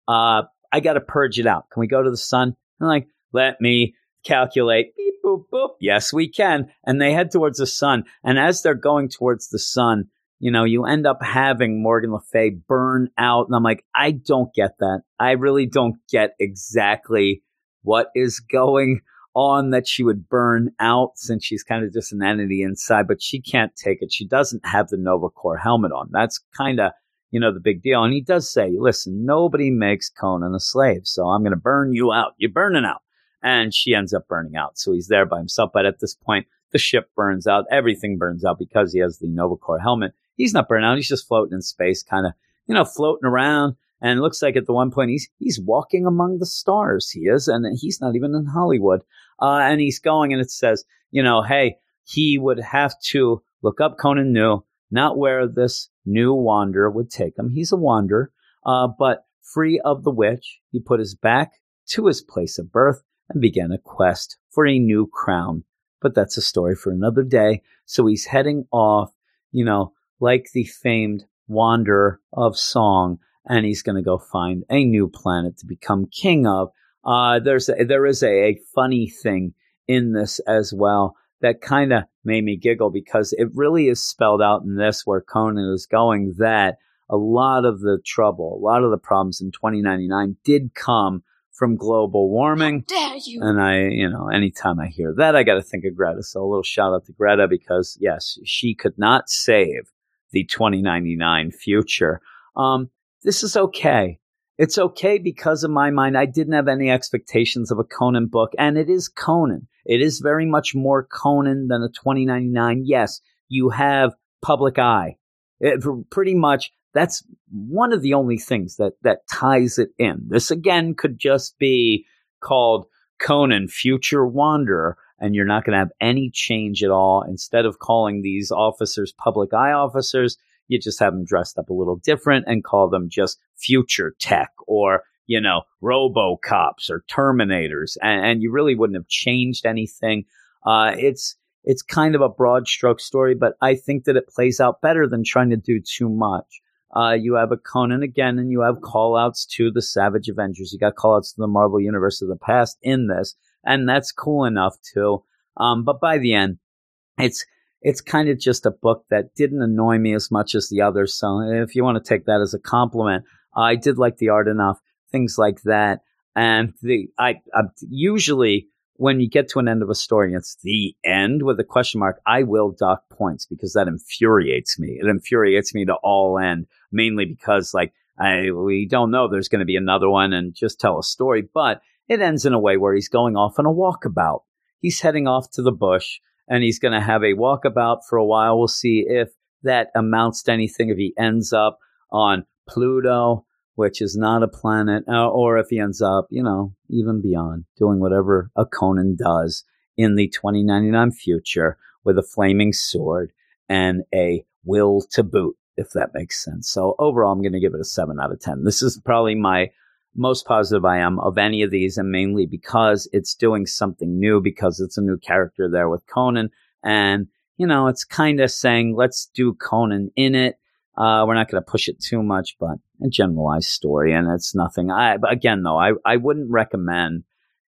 Uh, I got to purge it out. Can we go to the sun? I'm like, let me calculate. Beep, boop, boop. Yes, we can. And they head towards the sun. And as they're going towards the sun, you know, you end up having Morgan Le Fay burn out. And I'm like, I don't get that. I really don't get exactly what is going on that she would burn out since she's kind of just an entity inside, but she can't take it. She doesn't have the Nova Corps helmet on. That's kind of, you know, the big deal. And he does say, listen, nobody makes Conan a slave. So I'm going to burn you out. You're burning out. And she ends up burning out. So he's there by himself. But at this point, the ship burns out. Everything burns out because he has the Nova Corps helmet. He's not burning out. He's just floating in space, kind of, you know, floating around. And it looks like at the one point he's he's walking among the stars. He is, and he's not even in Hollywood. Uh, and he's going, and it says, you know, hey, he would have to look up Conan knew not where this new wanderer would take him. He's a wanderer, uh, but free of the witch, he put his back to his place of birth and began a quest for a new crown. But that's a story for another day. So he's heading off, you know, like the famed wanderer of song, and he's going to go find a new planet to become king of. Uh, there's a, there is a, a funny thing in this as well that kind of made me giggle because it really is spelled out in this where Conan is going that a lot of the trouble, a lot of the problems in 2099 did come from global warming. Dare you? And I, you know, anytime I hear that, I got to think of Greta. So a little shout out to Greta because yes, she could not save the 2099 future. Um, this is okay. It's okay because in my mind, I didn't have any expectations of a Conan book, and it is Conan. It is very much more Conan than a 2099. Yes, you have public eye. It, pretty much, that's one of the only things that that ties it in. This again could just be called Conan Future Wanderer, and you're not going to have any change at all. Instead of calling these officers public eye officers, you just have them dressed up a little different and call them just future tech or, you know, robocops or terminators. And, and you really wouldn't have changed anything. Uh, it's, it's kind of a broad stroke story, but I think that it plays out better than trying to do too much. Uh, you have a Conan again, and you have call outs to the Savage Avengers. You got call outs to the Marvel Universe of the past in this, and that's cool enough too. Um, but by the end, it's it's kind of just a book that didn't annoy me as much as the others. So if you want to take that as a compliment, I did like the art enough, things like that. And the I, I usually when you get to an end of a story, and it's the end with a question mark. I will dock points because that infuriates me. It infuriates me to all end, mainly because like I we don't know there's going to be another one and just tell a story, but it ends in a way where he's going off on a walkabout. He's heading off to the bush and he's going to have a walkabout for a while. We'll see if that amounts to anything, if he ends up on Pluto, which is not a planet, uh, or if he ends up, you know, even beyond doing whatever a Conan does in the 2099 future with a flaming sword and a will to boot, if that makes sense. So overall, I'm going to give it a seven out of 10. This is probably my most positive I am of any of these, and mainly because it's doing something new, because it's a new character there with Conan. And, you know, it's kind of saying, let's do Conan in it. Uh, we're not going to push it too much, but a generalized story, and it's nothing. I, again, though, I, I wouldn't recommend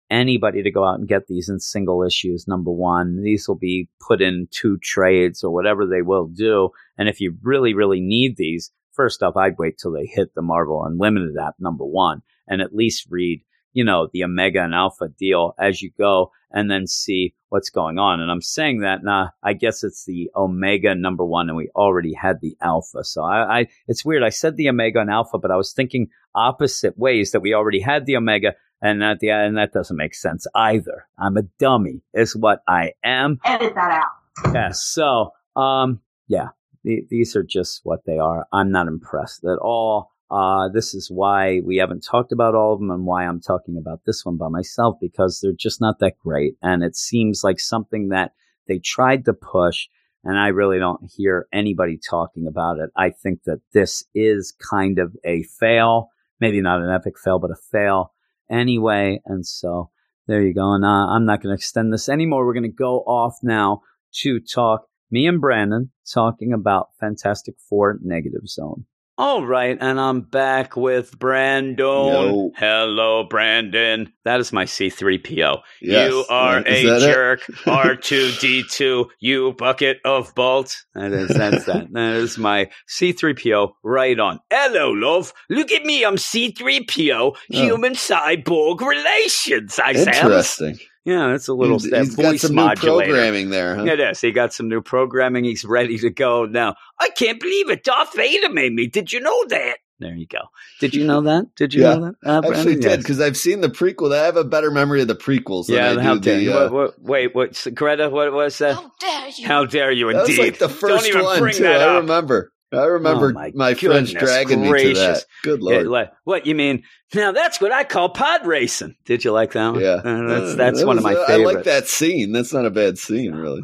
anybody to go out and get these in single issues. Number one, these will be put in two trades or whatever they will do. And if you really, really need these, first off, I'd wait till they hit the Marvel Unlimited app, number one, and at least read, you know, the Omega and Alpha deal as you go and then see what's going on. And I'm saying that now, I guess it's the Omega number one, and we already had the Alpha. So I, I, it's weird. I said the Omega and Alpha, but I was thinking opposite ways that we already had the Omega, and that the and that doesn't make sense either. I'm a dummy, is what I am. Edit that out. Yeah. So, um, yeah, the, these are just what they are. I'm not impressed at all. Uh, this is why we haven't talked about all of them and why I'm talking about this one by myself because they're just not that great. And it seems like something that they tried to push and I really don't hear anybody talking about it. I think that this is kind of a fail, maybe not an epic fail, but a fail anyway. And so there you go. And uh, I'm not going to extend this anymore. We're going to go off now to talk me and Brandon talking about Fantastic Four Negative Zone. All right, and I'm back with Brandon. Hello, Brandon. That is my C3PO. Yes. You are Is a jerk. R2D2, you bucket of bolts. That is, that's that. That is my C3PO right on. Hello, love. Look at me. I'm C3PO, human cyborg relations. I. Interesting. Yeah, that's a little He's- that he's got voice some new programming there, huh? Yeah, It is. He got some new programming. He's ready to go now. I can't believe it. Darth Vader made me. Did you know that? There you go. Did you know that? Did you Yeah. know that? Uh, I actually Brandon? did Yes. because I've seen the prequel. I have a better memory of the prequels than Yeah, I how do dare the. you? Uh, What, what, wait, what's Greta? What was that? How dare you? How dare you? that was Indeed. like the Don't first even one bring too. that I remember. I remember Oh, my my, friends dragging me to that. Good Yeah, lord. like, what you mean? Now that's what I call pod racing. Did you like that one? Yeah, Uh, that's Uh, that's that one of my I favorites. like that scene. That's not a bad scene, really.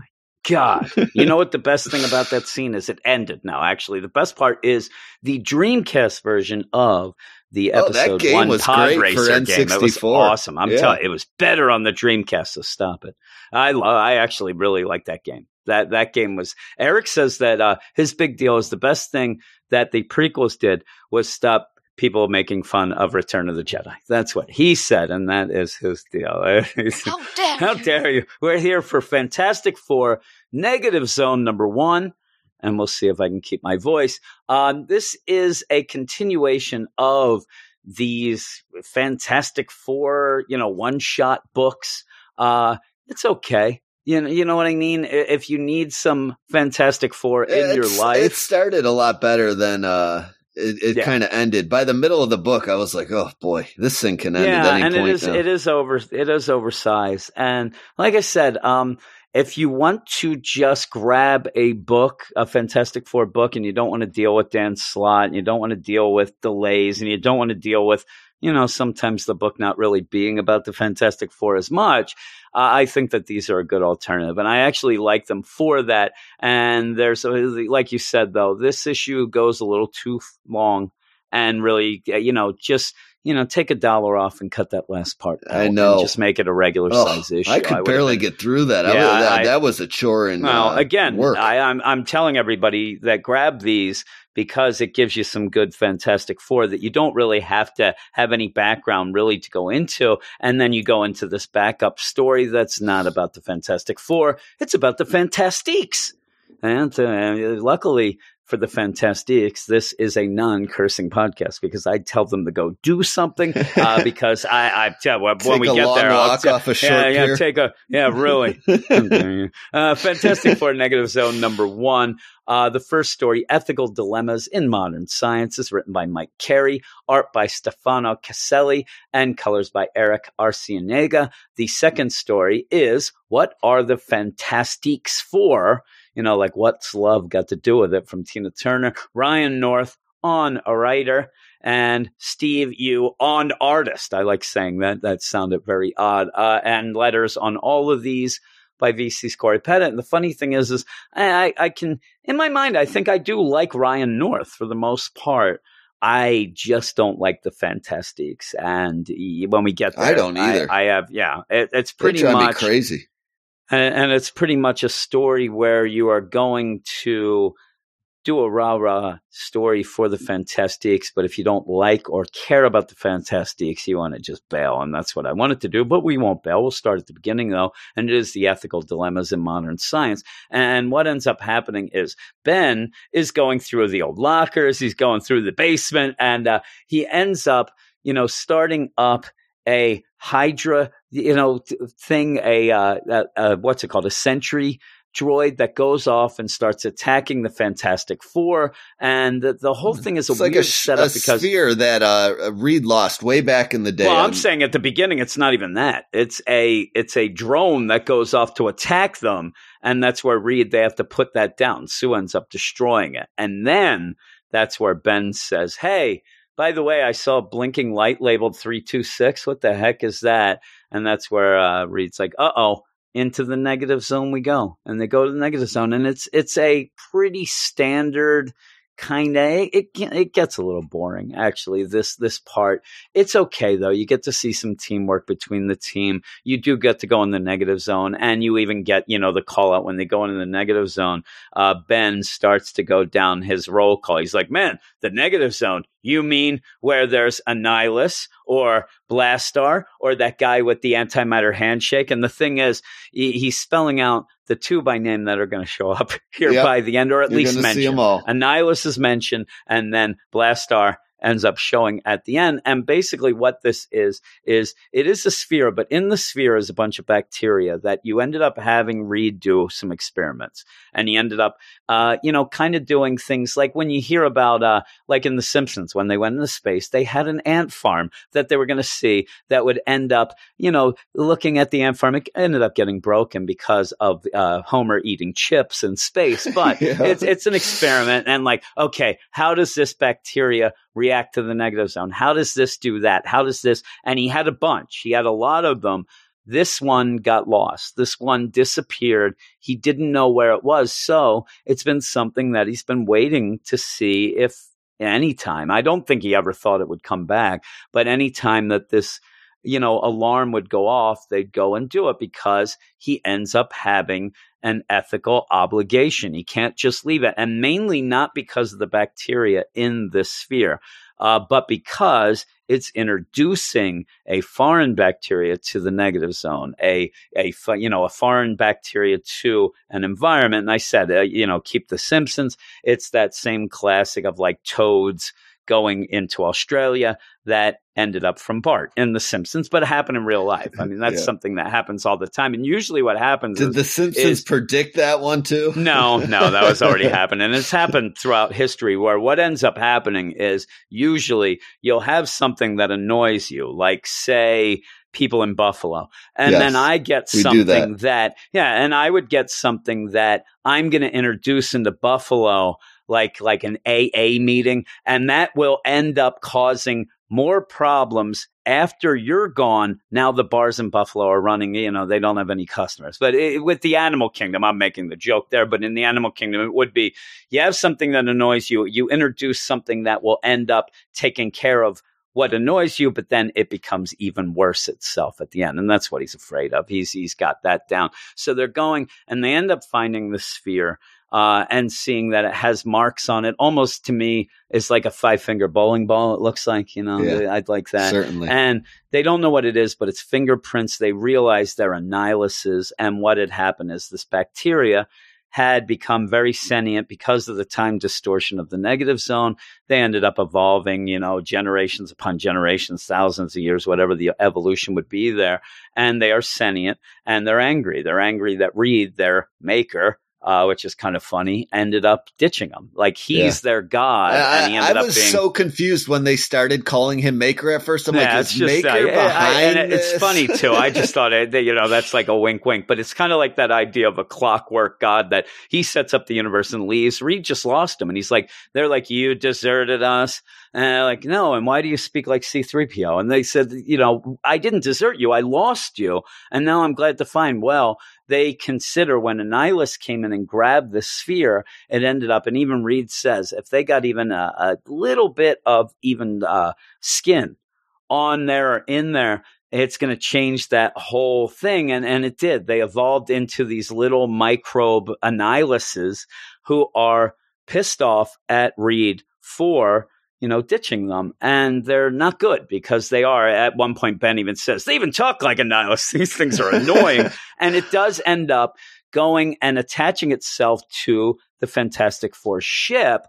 God, you know what the best thing about that scene is? It ended now. Actually, the best part is the Dreamcast version of the Oh, that episode game one was Pod great for Racer game. It was awesome. I'm Yeah. telling it was better on the Dreamcast. So stop it. I I actually really like that game. That that game was. Eric says that uh, his big deal is the best thing that the prequels did was stop people making fun of Return of the Jedi. That's what he said, and that is his deal. How dare How you? dare you? We're here for Fantastic Four Negative Zone number one, and we'll see if I can keep my voice. Um, this is a continuation of these Fantastic Four, you know, one shot books. Uh, it's okay. You know, you know what I mean? If you need some Fantastic Four in your life, It started a lot better than uh it, it Yeah. kind of ended. By the middle of the book, I was like, "Oh boy, this thing can end yeah, at any and point." it is now. it is over it is oversized. And like I said, um, if you want to just grab a book, a Fantastic Four book, and you don't want to deal with Dan Slott, and you don't want to deal with delays, and you don't want to deal with you know sometimes the book not really being about the Fantastic Four as much. I think that these are a good alternative, and I actually like them for that. And there's, like you said, though, this issue goes a little too long, and really, you know, just you know, take a dollar off and cut that last part. I know. just make it a regular Oh, size issue. I could would've barely been- get through that. Yeah, was- that, I- that was a chore and well, uh, again, work. I, I'm I'm telling everybody that grab these because it gives you some good Fantastic Four that you don't really have to have any background really to go into, and then you go into this backup story that's not about the Fantastic Four; it's about the Fantastiques. And uh, luckily for the Fantastiques, this is a non-cursing podcast because I tell them to go do something uh, because I, I tell when Take we get there, I'll tell- off a short yeah, yeah, pier. take a yeah, really. uh, Fantastic Four Negative Zone number one. Uh, the first story, Ethical Dilemmas in Modern Science, is written by Mike Carey, art by Stefano Caselli, and colors by Erick Arciniega. The second story is What Are the Fantastiques For? You know, like what's love got to do with it from Tina Turner, Ryan North on a writer, and Steve Yu on artist. I like saying that. That sounded very odd. Uh, and letters on all of these by VC's Cory Petit. And the funny thing is, is I, I can, in my mind, I think I do like Ryan North for the most part. I just don't like the Fantastiques. And when we get there, I don't either. I, have, yeah, it, it's pretty much crazy. And, and it's pretty much a story where you are going to do a rah rah story for the Fantastics, but if you don't like or care about the Fantastics, you want to just bail, and that's what I wanted to do. But we won't bail. We'll start at the beginning though, and it is the ethical dilemmas in modern science. And what ends up happening is Ben is going through the old lockers, he's going through the basement, and uh, he ends up, you know, starting up a Hydra, you know, thing, a uh, uh, uh, what's it called, a sentry droid that goes off and starts attacking the Fantastic Four, and the, the whole thing is a It's like weird a, sh- setup a because sphere that uh, Reed lost way back in the day. well, I'm Um, saying at the beginning, it's not even that. It's a it's a drone that goes off to attack them, and that's where Reed they have to put that down. Sue ends up destroying it, and then that's where Ben says, "Hey, by the way, I saw a blinking light labeled three two six. What the heck is that?" And that's where uh, Reed's like, "Uh oh." Into the negative zone we go, and they go to the negative zone, and it's it's a pretty standard kind of it it gets a little boring actually this this part. It's okay though you get to see some teamwork between the team. You do get to go in the negative zone and you even get you know the call out when they go into the negative zone. Uh, ben starts to go down his roll call. He's like man the negative zone? You mean where there's a or blastar or that guy with the antimatter handshake? And the thing is he, he's spelling out the two by name that are going to show up here Yep. by the end or at You're least gonna mentioned them all. Annihilus is mentioned, and then Blastar ends up showing at the end. And basically, what this is is it is a sphere, but in the sphere is a bunch of bacteria that you ended up having Reed do some experiments, and he ended up, uh, you know, kind of doing things like when you hear about, uh, like in The Simpsons when they went into space, they had an ant farm that they were going to see that would end up, you know, looking at the ant farm. It ended up getting broken because of uh, Homer eating chips in space, but Yeah. it's it's an experiment and like okay how does this bacteria react to the negative zone. How does this do that? How does this and he had a bunch. He had a lot of them. This one got lost. This one disappeared. He didn't know where it was. So it's been something that he's been waiting to see if anytime i don't think he ever thought it would come back but anytime that this you know alarm would go off they'd go and do it because he ends up having an ethical obligation. He can't just leave it. And mainly not because of the bacteria in this sphere, uh, but because it's introducing a foreign bacteria to the negative zone, a, a, you know, a foreign bacteria to an environment. And I said, uh, you know, keep the Simpsons. It's that same classic of like toads going into Australia that ended up from Bart in The Simpsons, but it happened in real life. I mean, that's Yeah. something that happens all the time. And usually what happens Did is the Simpsons is- predict that one too? no, no, that was already happening. And it's happened throughout history where what ends up happening is usually you'll have something that annoys you, like say people in Buffalo. And Yes, then I get something that. yeah, and I would get something that I'm going to introduce into Buffalo like like an AA meeting and that will end up causing more problems after you're gone. Now the bars in Buffalo are running, you know, they don't have any customers. But it, with the animal kingdom, I'm making the joke there, but in the animal kingdom, it would be you have something that annoys you, you introduce something that will end up taking care of what annoys you, but then it becomes even worse itself at the end. And that's what he's afraid of. He's he's got that down. So they're going and they end up finding the sphere uh, and seeing that it has marks on it. Almost to me, is like a five finger bowling ball. It looks like, you know, Yeah. I'd like that. Certainly. And they don't know what it is, but it's fingerprints. They realize they're annihiluses. And what had happened is this bacteria had become very sentient because of the time distortion of the negative zone. They ended up evolving, you know, generations upon generations, thousands of years, whatever the evolution would be there. And they are sentient and they're angry. They're angry that Reed, their maker, uh, which is kind of funny, ended up ditching him. Like he's their god, and he I, ended I up was being so confused when they started calling him Maker at first. I'm yeah, like, it's is just Maker uh, yeah, I- behind and it's funny too. I just thought it, you know that's like a wink, wink, but it's kind of like that idea of a clockwork god that he sets up the universe and leaves. Reed just lost him, and he's like, they're like, you deserted us, and like, no, and why do you speak like C three PO? And they said, you know, I didn't desert you, I lost you, and now I'm glad to find. Well, they consider when Annihilus came in and grabbed the sphere, it ended up, and even Reed says, if they got even a, a little bit of even uh, skin on there or in there, it's going to change that whole thing. And, and it did. They evolved into these little microbe annihiluses who are pissed off at Reed for you know, ditching them. And they're not good because they are. At one point, Ben even says, they even talk like a nihilist. These things are annoying. and it does end up going and attaching itself to the Fantastic Four ship.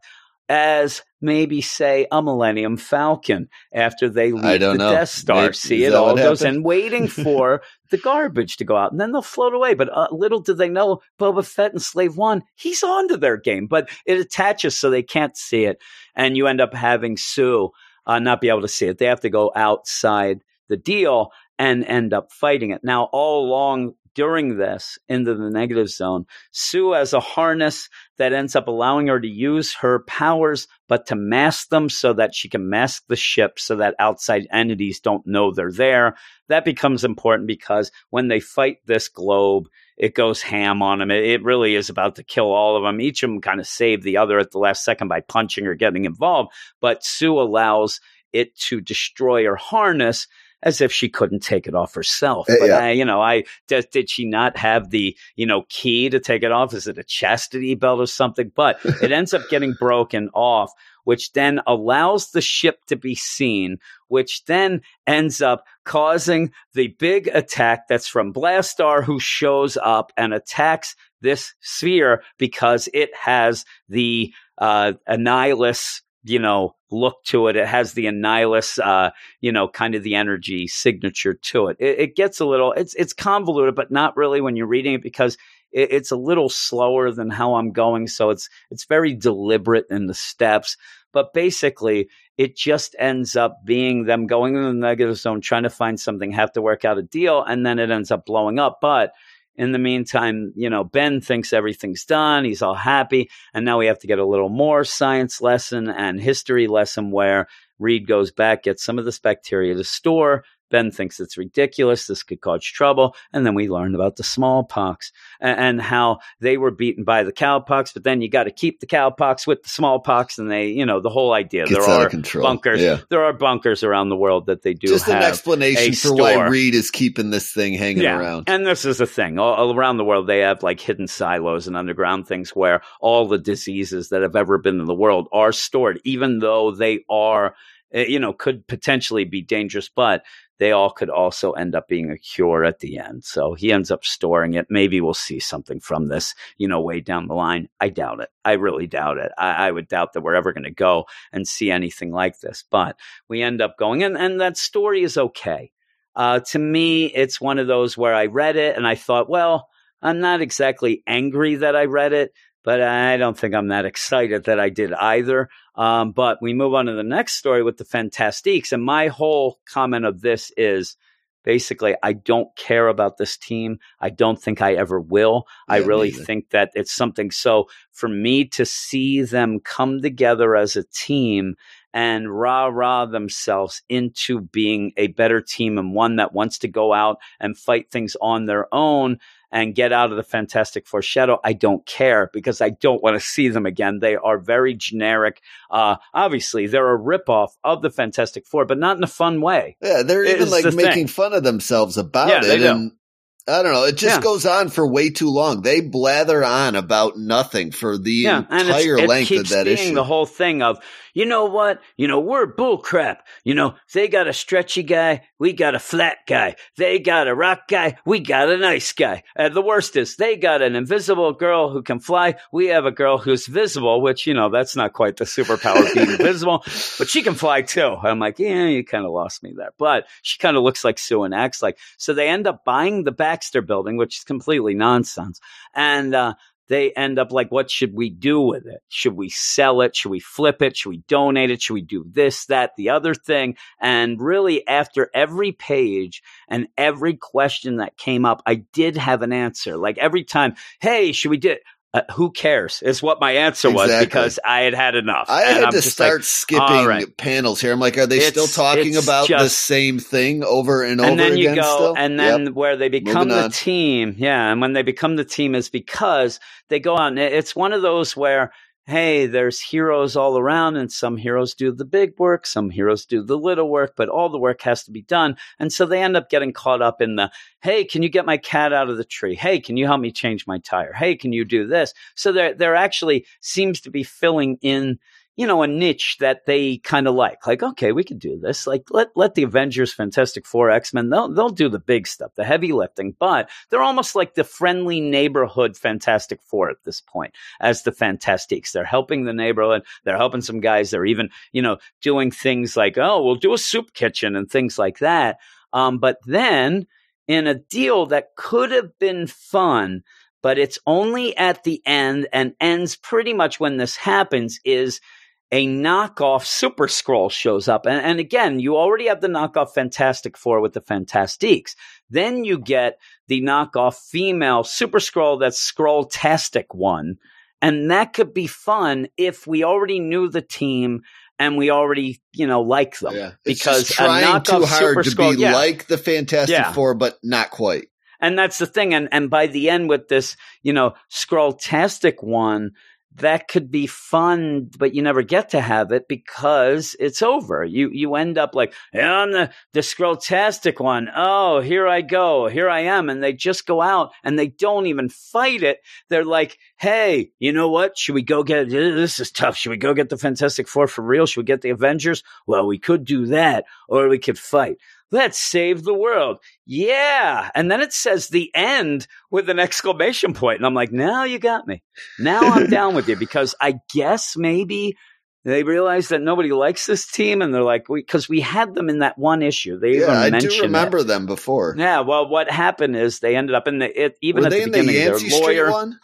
As maybe say a Millennium Falcon after they leave I don't the know. Death Star. Maybe- See, it all goes happened? in, waiting for the garbage to go out, and then they'll float away. But uh, little do they know, Boba Fett and Slave One, he's onto their game, but it attaches so they can't see it, and you end up having Sue uh, not be able to see it. They have to go outside the deal and end up fighting it. Now, all along during this into the negative zone, Sue has a harness that ends up allowing her to use her powers, but to mask them so that she can mask the ship so that outside entities don't know they're there. That becomes important because when they fight this globe, it goes ham on them. It, really is about to kill all of them. Each of them kind of save the other at the last second by punching or getting involved. But Sue allows it to destroy her harness as if she couldn't take it off herself. Uh, But yeah. I, you know, I did, did she not have the you know key to take it off? Is it a chastity belt or something? But it ends up getting broken off, which then allows the ship to be seen, which then ends up causing the big attack that's from Blastaar, who shows up and attacks this sphere because it has the uh, Annihilus, you know, look to it. It has the Annihilus, uh, you know, kind of the energy signature to it. it. It gets a little, it's it's convoluted, but not really when you're reading it because it, it's a little slower than how I'm going. So it's it's very deliberate in the steps. But basically, it just ends up being them going in the negative zone, trying to find something, have to work out a deal, and then it ends up blowing up. But in the meantime, you know, Ben thinks everything's done. He's all happy. And now we have to get a little more science lesson and history lesson where Reed goes back, gets some of this bacteria to store. Ben thinks it's ridiculous. This could cause trouble. And then we learned about the smallpox and, and how they were beaten by the cowpox, but then you got to keep the cowpox with the smallpox. And they, you know, the whole idea. Gets there are bunkers. Yeah. There are bunkers around the world that they do Just an explanation for why. Reed is keeping this thing hanging around. And this is a thing. All, all around the world, they have like hidden silos and underground things where all the diseases that have ever been in the world are stored, even though they are, you know, could potentially be dangerous, but they all could also end up being a cure at the end. So he ends up storing it. Maybe we'll see something from this, you know, way down the line. I doubt it. I really doubt it. I, I would doubt that we're ever going to go and see anything like this. But we end up going, and, and that story is okay. Uh, to me, it's one of those where I read it and I thought, well, I'm not exactly angry that I read it, but I don't think I'm that excited that I did either. Um, but we move on to the next story with the Fantastiques. And my whole comment of this is basically, I don't care about this team. I don't think I ever will. I really neither. think that it's something. So for me to see them come together as a team and rah rah themselves into being a better team and one that wants to go out and fight things on their own and get out of the Fantastic Four shadow, I don't care because I don't want to see them again. They are very generic. Uh, obviously, they're a ripoff of the Fantastic Four, but not in a fun way. Yeah, they're even like the making thing. fun of themselves about Yeah, it. And I don't know. It just Yeah. goes on for way too long. They blather on about nothing for the yeah, entire it length keeps of that being issue. the whole thing of, you know what? You know, we're bullcrap. You know, they got a stretchy guy, we got a flat guy. They got a rock guy, we got a nice guy. And the worst is they got an invisible girl who can fly. We have a girl who's visible, which, you know, that's not quite the superpower being invisible, but she can fly too. I'm like, yeah, you kind of lost me there. But she kind of looks like Sue and acts like. So they end up buying the Baxter building, which is completely nonsense. And, uh, they end up like, what should we do with it? Should we sell it? Should we flip it? Should we donate it? Should we do this, that, the other thing? And really, after every page and every question that came up, I did have an answer. Like every time, hey, should we do it? Uh, who cares? Is what my answer was Exactly. because I had had enough. I And had I'm to just like, start skipping right. panels here. I'm like, are they still talking it's about the same thing over and over and then you again? go still? and then Yep. where they become Moving the on. team yeah and when they become the team is because they go out and it's one of those where hey there's heroes all around and some heroes do the big work some heroes do the little work but all the work has to be done. And so they end up getting caught up in the hey can you get my cat out of the tree? Hey can you help me change my tire? Hey can you do this? So there there actually seems to be filling in you know, a niche that they kind of like. Like, okay, we can do this. Like, let let the Avengers, Fantastic Four, X Men, they'll they'll do the big stuff, the heavy lifting. But they're almost like the friendly neighborhood Fantastic Four at this point, as the Fantastiques. They're helping the neighborhood. They're helping some guys. They're even, you know, doing things like, oh, we'll do a soup kitchen and things like that. Um, but then in a deal that could have been fun, but it's only at the end and ends pretty much when this happens is a knockoff Super Skrull shows up. And, and again, you already have the knockoff Fantastic Four with the Fantastiques. Then you get the knockoff female Super Skrull that's Skrull-tastic one. And that could be fun if we already knew the team and we already, you know, like them. Yeah. Because trying too hard Super to Scroll- be yeah. like the Fantastic Yeah. Four, but not quite. And that's the thing. And and by the end with this, you know, Skrull-tastic one, that could be fun, but you never get to have it because it's over. You you end up like, yeah, I'm the, the Skrull-tastic one. Oh, here I go. Here I am. And they just go out and they don't even fight it. They're like, hey, you know what? Should we go get this is tough. Should we go get the Fantastic Four for real? Should we get the Avengers? Well, we could do that, or we could fight. Let's save the world. Yeah. And then it says the end with an exclamation point. And I'm like, now you got me. Now I'm down with you because I guess maybe they realize that nobody likes this team and they're like, because we, had them in that one issue. They Yeah, even I mentioned do it. remember them before. Yeah, well, what happened is they ended up in the it, even Were at they the in the beginning. Yancey their Street lawyer, one?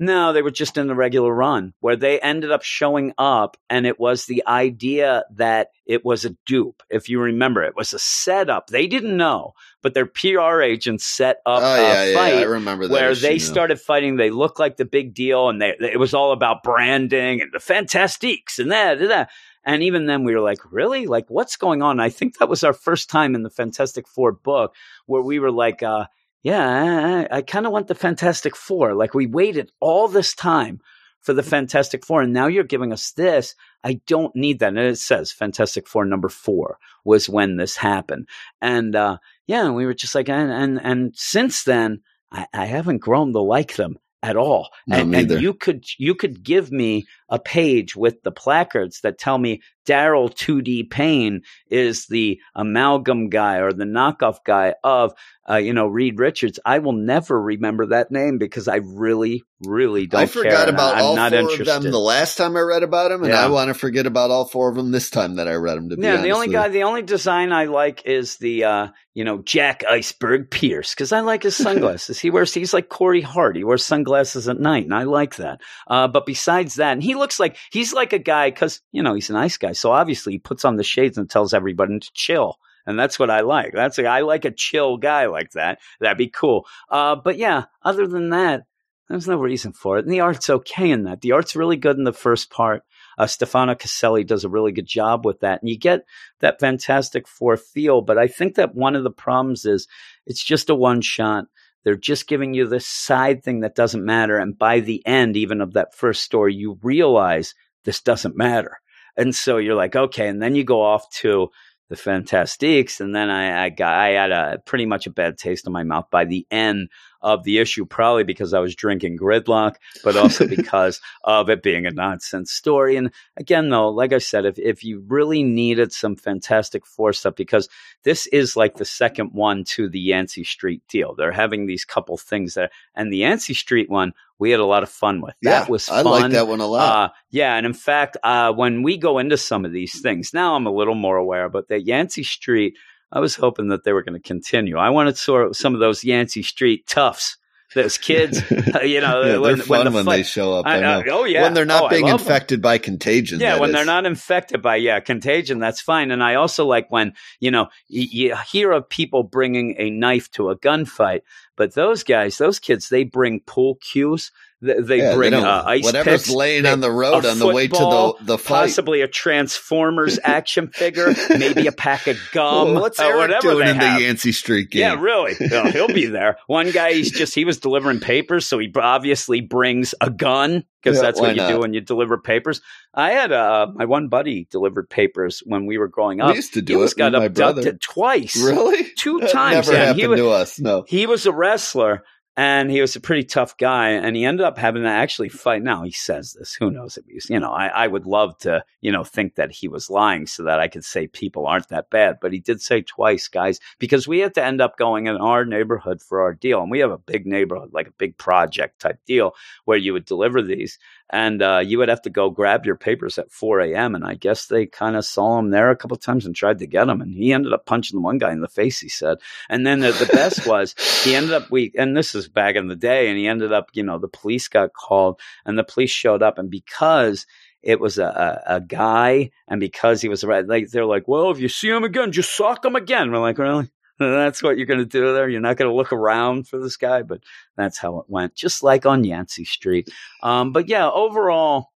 No, they were just in the regular run where they ended up showing up, and it was the idea that it was a dupe. If you remember, it was a setup. They didn't know, but their PR agent set up Oh a yeah, yeah, fight I remember that. where issue they started fighting. They looked like the big deal, and they it was all about branding and the Fantastiques and that and that. And even then, we were like, really? Like, what's going on? I think that was our first time in the Fantastic Four book where we were like, uh, yeah, I, I kind of want the Fantastic Four. Like, we waited all this time for the Fantastic Four, and now you're giving us this. I don't need that. And it says Fantastic Four number four was when this happened. And uh, yeah, we were just like, and and, and since then, I, I haven't grown to like them at all. No, and, and you could you could give me a page with the placards that tell me Daryl 2D Payne is the amalgam guy or the knockoff guy of uh, you know Reed Richards. I will never remember that name because I really really don't care. I forgot about I'm all four interested. of them the last time I read about them, and Yeah. I want to forget about all four of them this time that I read them. To be yeah, honest the only guy, the only design I like is the, uh, you know, Jack Iceberg Pierce because I like his sunglasses. he wears, he's like Corey Hart. He wears sunglasses at night, and I like that. Uh, but besides that, and he looks like he's like a guy because you know he's a nice guy, so obviously he puts on the shades and tells everybody to chill. And that's what I like. That's a, I like a chill guy like that. That'd be cool. Uh, but yeah, other than that, there's no reason for it. And the art's okay in that. The art's really good in the first part. Uh, Stefano Caselli does a really good job with that. And you get that Fantastic Four feel. But I think that one of the problems is it's just a one shot. They're just giving you this side thing that doesn't matter. And by the end, even of that first story, you realize this doesn't matter. And so you're like, okay. And then you go off to the Fantastiques. And then I, I got, I had a pretty much a bad taste in my mouth by the end of the issue, probably because I was drinking gridlock, but also because of it being a nonsense story. And again, though, like I said, if, if you really needed some Fantastic Four stuff, because this is like the second one to the Yancey Street deal, they're having these couple things there. And the Yancey Street one, we had a lot of fun with. yeah, that was I fun. like that one a lot. Uh, yeah, and in fact, uh, when we go into some of these things, now I'm a little more aware, but the Yancey Street, I was hoping that they were going to continue. I wanted sort of some of those Yancey Street toughs, those kids, you know, yeah, when, they're fun the when fight- they show up. I- I, know. oh yeah, when they're not Oh, being infected by contagion. Yeah, when they're not infected by yeah contagion, that's fine. And I also like when you know you, you hear of people bringing a knife to a gunfight, but those guys, those kids, they bring pool cues. They, they Yeah, bring don't- uh, ice whatever's picks. laying They- on the road on the way to football, the the fight. possibly a Transformers action figure, maybe a pack of gum, Well, what's or Eric whatever doing they in have. the Yancey Street game? Yeah, really. He'll be there. One guy, he's just he was delivering papers, so he obviously brings a gun because Yeah, that's what you do when you deliver papers. I had uh, my one buddy delivered papers when we were growing up. we used to he do was it. got abducted twice, Really? two That times. Never yeah, happened he was, to us. No. he was a wrestler. And he was a pretty tough guy and he ended up having to actually fight. Now he says this. Who knows if he's you know I, I would love to you know think that he was lying so that i could say people aren't that bad but he did say twice guys because we had to end up going in our neighborhood for our deal and we have a big neighborhood like a big project type deal where you would deliver these and uh, you would have to go grab your papers at 4 a.m and i guess they kind of saw him there a couple of times and tried to get him and he ended up punching the one guy in the face he said. And then the, the best was he ended up we and this is back in the day and he ended up you know the police got called and the police showed up and because it was a, a, a guy and because he was right like they're like well if you see him again just sock him again. We're like really that's what you're going to do there? You're not going to look around for this guy? But that's how it went just like on yancey street. Um, but yeah overall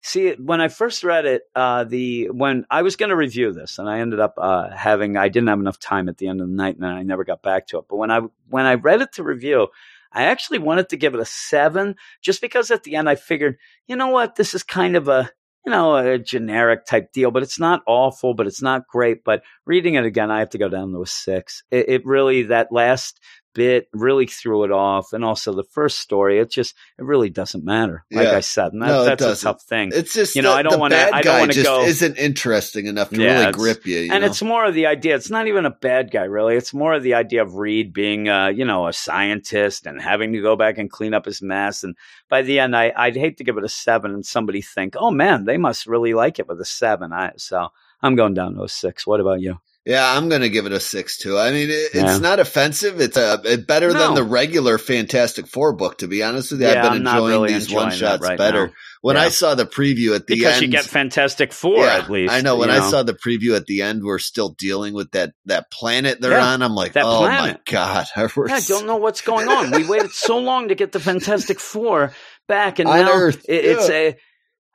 See, when I first read it, uh, the when I was going to review this, and I ended up uh, having I didn't have enough time at the end of the night, and I never got back to it. But when I when I read it to review, I actually wanted to give it a seven, just because at the end I figured, you know what, this is kind of a you know a generic type deal, but it's not awful, but it's not great. But reading it again, I have to go down to a six. It, it really that last bit really threw it off and also the first story it just it really doesn't matter like Yeah. i said and that, No, that's a doesn't. tough thing It's just You know, the- I don't wanna- I don't wanna go- isn't interesting enough to Yeah, really grip you. you and know? it's more of the idea it's not even a bad guy really it's more of the idea of reed being uh, you know a scientist and having to go back and clean up his mess and by the end I, i'd hate to give it a seven and somebody think oh man they must really like it with a seven I, so i'm going down to a six what about you Yeah, I'm going to give it a six too. I mean, it, Yeah. it's not offensive. It's uh, a it better No. than the regular Fantastic Four book. To be honest with you, I've Yeah, been I'm enjoying really these enjoying one shots right better. now. When Yeah. I saw the preview at the because end, you get fantastic four at least I know when I saw the preview at the end, we're still dealing with that that planet they're on. I'm like, oh planet. my god, we're Yeah, I don't know what's going on. We waited so long to get the Fantastic Four back, and On now Earth, it- it's a.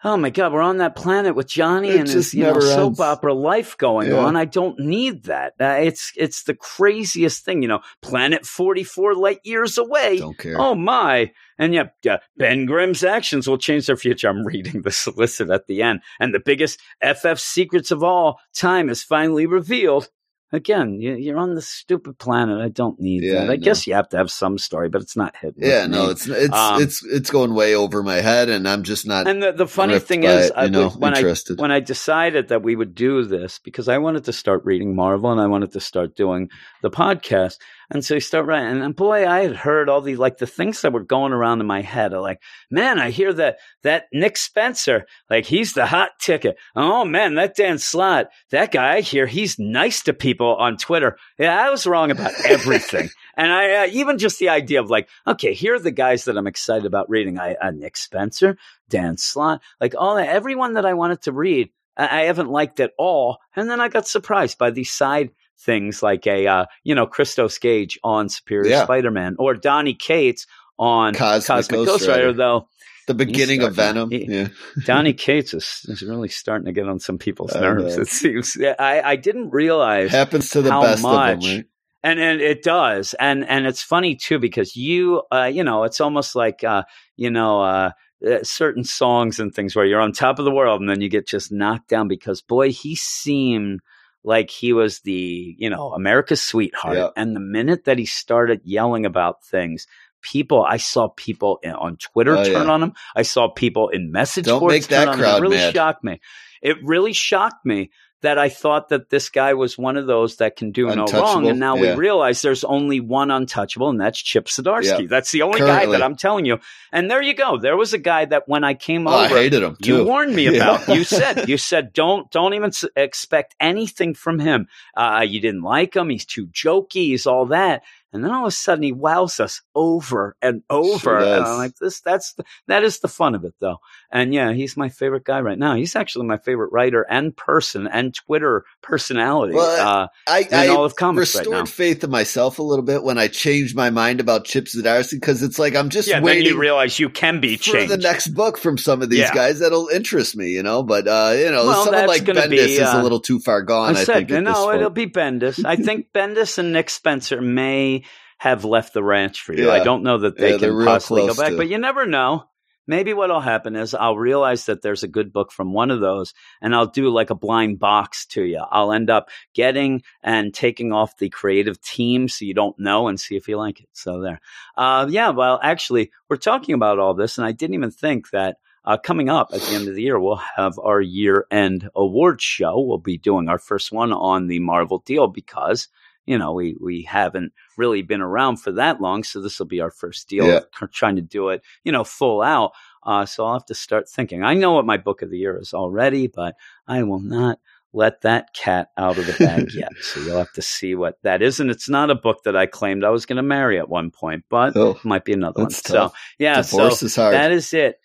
Oh my God, we're on that planet with Johnny It and his you know soap opera life going Yeah. on. I don't need that. Uh, it's it's the craziest thing, you know. Planet forty four light years away. don't care. Oh my! And yeah, yeah, Ben Grimm's actions will change their future. I'm reading the solicit at the end, and the biggest FF secrets of all time is finally revealed. Again, you- you're on the stupid planet. I don't need Yeah, that. I I guess you have to have some story, but it's not hidden. yeah, no, me. it's it's Um, it's it's going way over my head, and I'm just not. And the, the funny thing is, it, I, know, when I when I decided that we would do this because I wanted to start reading Marvel and I wanted to start doing the podcast, and so you start writing, and, boy, I had heard all the like the things that were going around in my head. Like, man, I hear that that Nick Spencer, like he's the hot ticket. Oh man, that Dan Slott, that guy, I hear he's nice to people on Twitter. Yeah, I was wrong about everything. And I uh, even just the idea of like, okay, here are the guys that I'm excited about reading. I uh, Nick Spencer, Dan Slott, like all that, everyone that I wanted to read, I, I haven't liked at all. And then I got surprised by these side things like a uh, you know Christos Gage on Superior Yeah. Spider-Man or Donny Cates on Cosmic Cosmic, Ghost Ghost, Rider. Rider. Though the beginning of Venom. he- yeah, Donny Cates is, is really starting to get on some people's nerves. It seems. Yeah, I, I didn't realize happens to the how best much- of them, right? and and it does and and it's funny too because you uh you know it's almost like uh you know uh uh, certain songs and things where you're on top of the world and then you get just knocked down because boy he seemed like he was the you know america's sweetheart Yeah. and the minute that he started yelling about things people i saw people in, on twitter Oh, turn yeah. on him i saw people in message Don't boards make that turn on him. it really mad. shocked me it really shocked me that I thought that this guy was one of those that can do no wrong, and now yeah. we realize there's only one untouchable, and that's Chip Zdarsky. Yeah. That's the only guy that I'm telling you. And there you go. There was a guy that when I came Oh, I hated him you warned me Yeah. about. You said you said don't don't even s- expect anything from him. Uh, you didn't like him. He's too jokey. He's all that. And then all of a sudden he wows us over and over. Sure and. I'm like this. That's the, that is the fun of it, though. And yeah, he's my favorite guy right now. He's actually my favorite writer and person and Twitter personality. Well, uh, I, I all of comics right restored now. faith in myself a little bit when I changed my mind about Chip Zdarsky because it's like I'm just yeah, then waiting you realize you can be for changed. the next book from some of these Yeah. guys that'll interest me, you know. But uh, you know, Well, someone like Bendis be, is uh, a little too far gone. I, I said, think no, it'll be Bendis. I think Bendis and Nick Spencer may have left the ranch for you. I don't know that they Yeah, can possibly go back, to- but you never know. maybe what'll happen is I'll realize that there's a good book from one of those and I'll do like a blind box to you. I'll end up getting and taking off the creative team so you don't know and see if you like it. So there. Uh, yeah, well, actually, we're talking about all this and I didn't even think that uh, coming up at the end of the year, we'll have our year end awards show. We'll be doing our first one on the Marvel deal because you know, we we haven't really been around for that long, so this will be our first deal. Yeah. Trying to do it, you know, full out. Uh, so I'll have to start thinking. I know what my book of the year is already, but I will not let that cat out of the bag yet. So you'll have to see what that is. And it's not a book that I claimed I was going to marry at one point, but Oh, it might be another one. tough. So yeah, Divorce so is hard. that is it.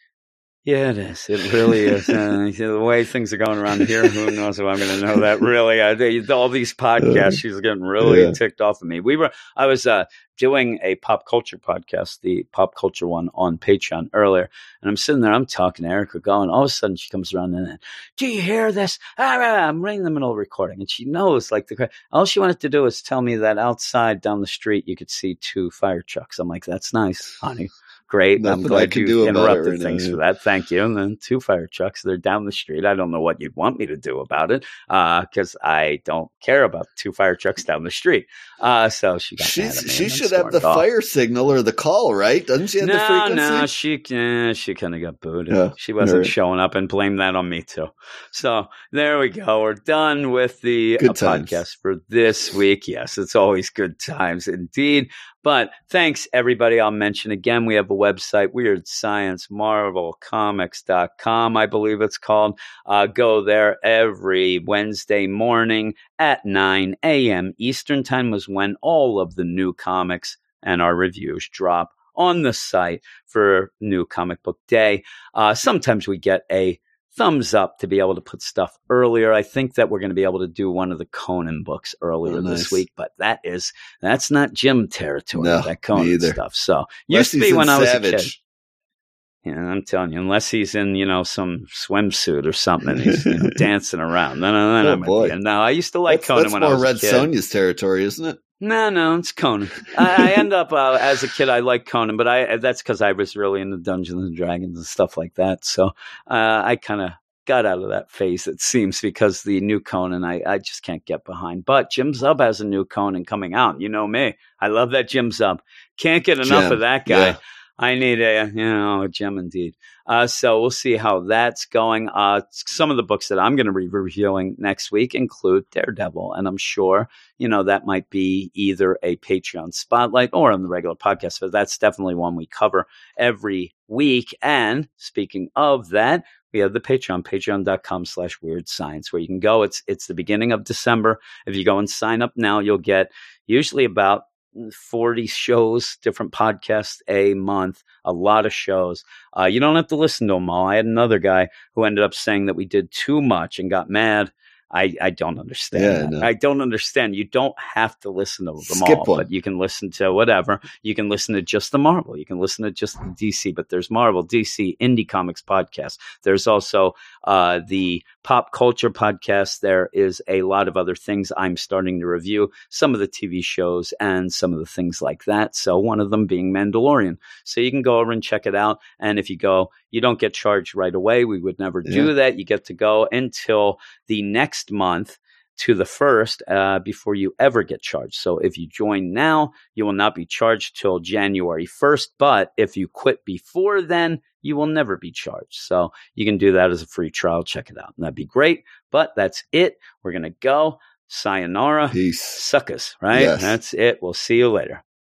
Yeah, it is. It really is. Uh, the way things are going around here, who knows if I'm going to know that? Really, I, they, all these podcasts, she's getting really Yeah. ticked off of me. We were, I was uh, doing a pop culture podcast, the pop culture one on Patreon earlier, and I'm sitting there, I'm talking to Erica, going. All of a sudden, she comes around and, do you hear this? Ah, ah, ah," I'm right in the middle of recording, and she knows like the. All she wanted to do is tell me that outside down the street you could see two fire trucks. I'm like, that's nice, honey. Great. I'm Nothing I glad can you do interrupted right now, yeah. for that. Thank you. And then two fire trucks. They're down the street. I don't know what you'd want me to do about it Uh, because I don't care about two fire trucks down the street. Uh, so she she should have the off. fire signal or the call, right? Doesn't she have the No, frequency? no, she eh, she kind of got booted. Yeah, she wasn't showing up, and blame that on me too. So there we go. We're done with the uh, podcast for this week. Yes, it's always good times indeed. But thanks everybody. I'll mention again. We have a website, Weird Science I believe it's called. Uh, go there every Wednesday morning at 9 a.m. Eastern Time was when all of the new comics and our reviews drop on the site for new comic book day. Uh, sometimes we get a thumbs up to be able to put stuff earlier. I think that we're going to be able to do one of the Conan books earlier Oh, this week, but that is that's not Jim territory. No, that Conan stuff. So used to be when I was a Savage. kid. Yeah, I'm telling you, unless he's in, you know, some swimsuit or something, and he's you know, dancing around. Then, then Oh, I'm boy. with you. No, I used to like that's Conan that's when I was Red a kid. red Sonja's territory, isn't it? No, no, it's Conan. I, I end up uh, as a kid. I like Conan, but I that's because I was really into Dungeons and Dragons and stuff like that. So uh, I kind of got out of that phase. It seems because the new Conan, I, I just can't get behind. But Jim Zub has a new Conan coming out. You know me. I love that Jim Zub. Can't get enough Gem. of that guy. Yeah. I need a you know a gem indeed. Uh, so we'll see how that's going. Uh, some of the books that I'm going to be reviewing next week include Daredevil, and I'm sure you know that might be either a Patreon spotlight or on the regular podcast. But that's definitely one we cover every week. And speaking of that, we have the Patreon, patreon.com slash weird science, where you can go. It's it's the beginning of December. If you go and sign up now, you'll get usually about 40 shows, different podcasts a month, a lot of shows. Uh, you don't have to listen to them all. I had another guy who ended up saying that we did too much and got mad. I, I don't understand. Yeah, no. I don't understand. You don't have to listen to them Skip all, one. but you can listen to whatever. You can listen to just the Marvel. You can listen to just the DC, but there's Marvel, DC, Indie Comics podcast. There's also uh, the pop culture podcast. There is a lot of other things I'm starting to review, some of the TV shows and some of the things like that. So one of them being Mandalorian. So you can go over and check it out. And if you go, you don't get charged right away. We would never do Yeah. that. You get to go until the next month to the first uh, before you ever get charged. So if you join now, you will not be charged till January 1st. But if you quit before then, you will never be charged. So you can do that as a free trial. Check it out. And that'd be great. But that's it. We're going to go. Sayonara. Peace. Suckers, right? Yes. That's it. We'll see you later.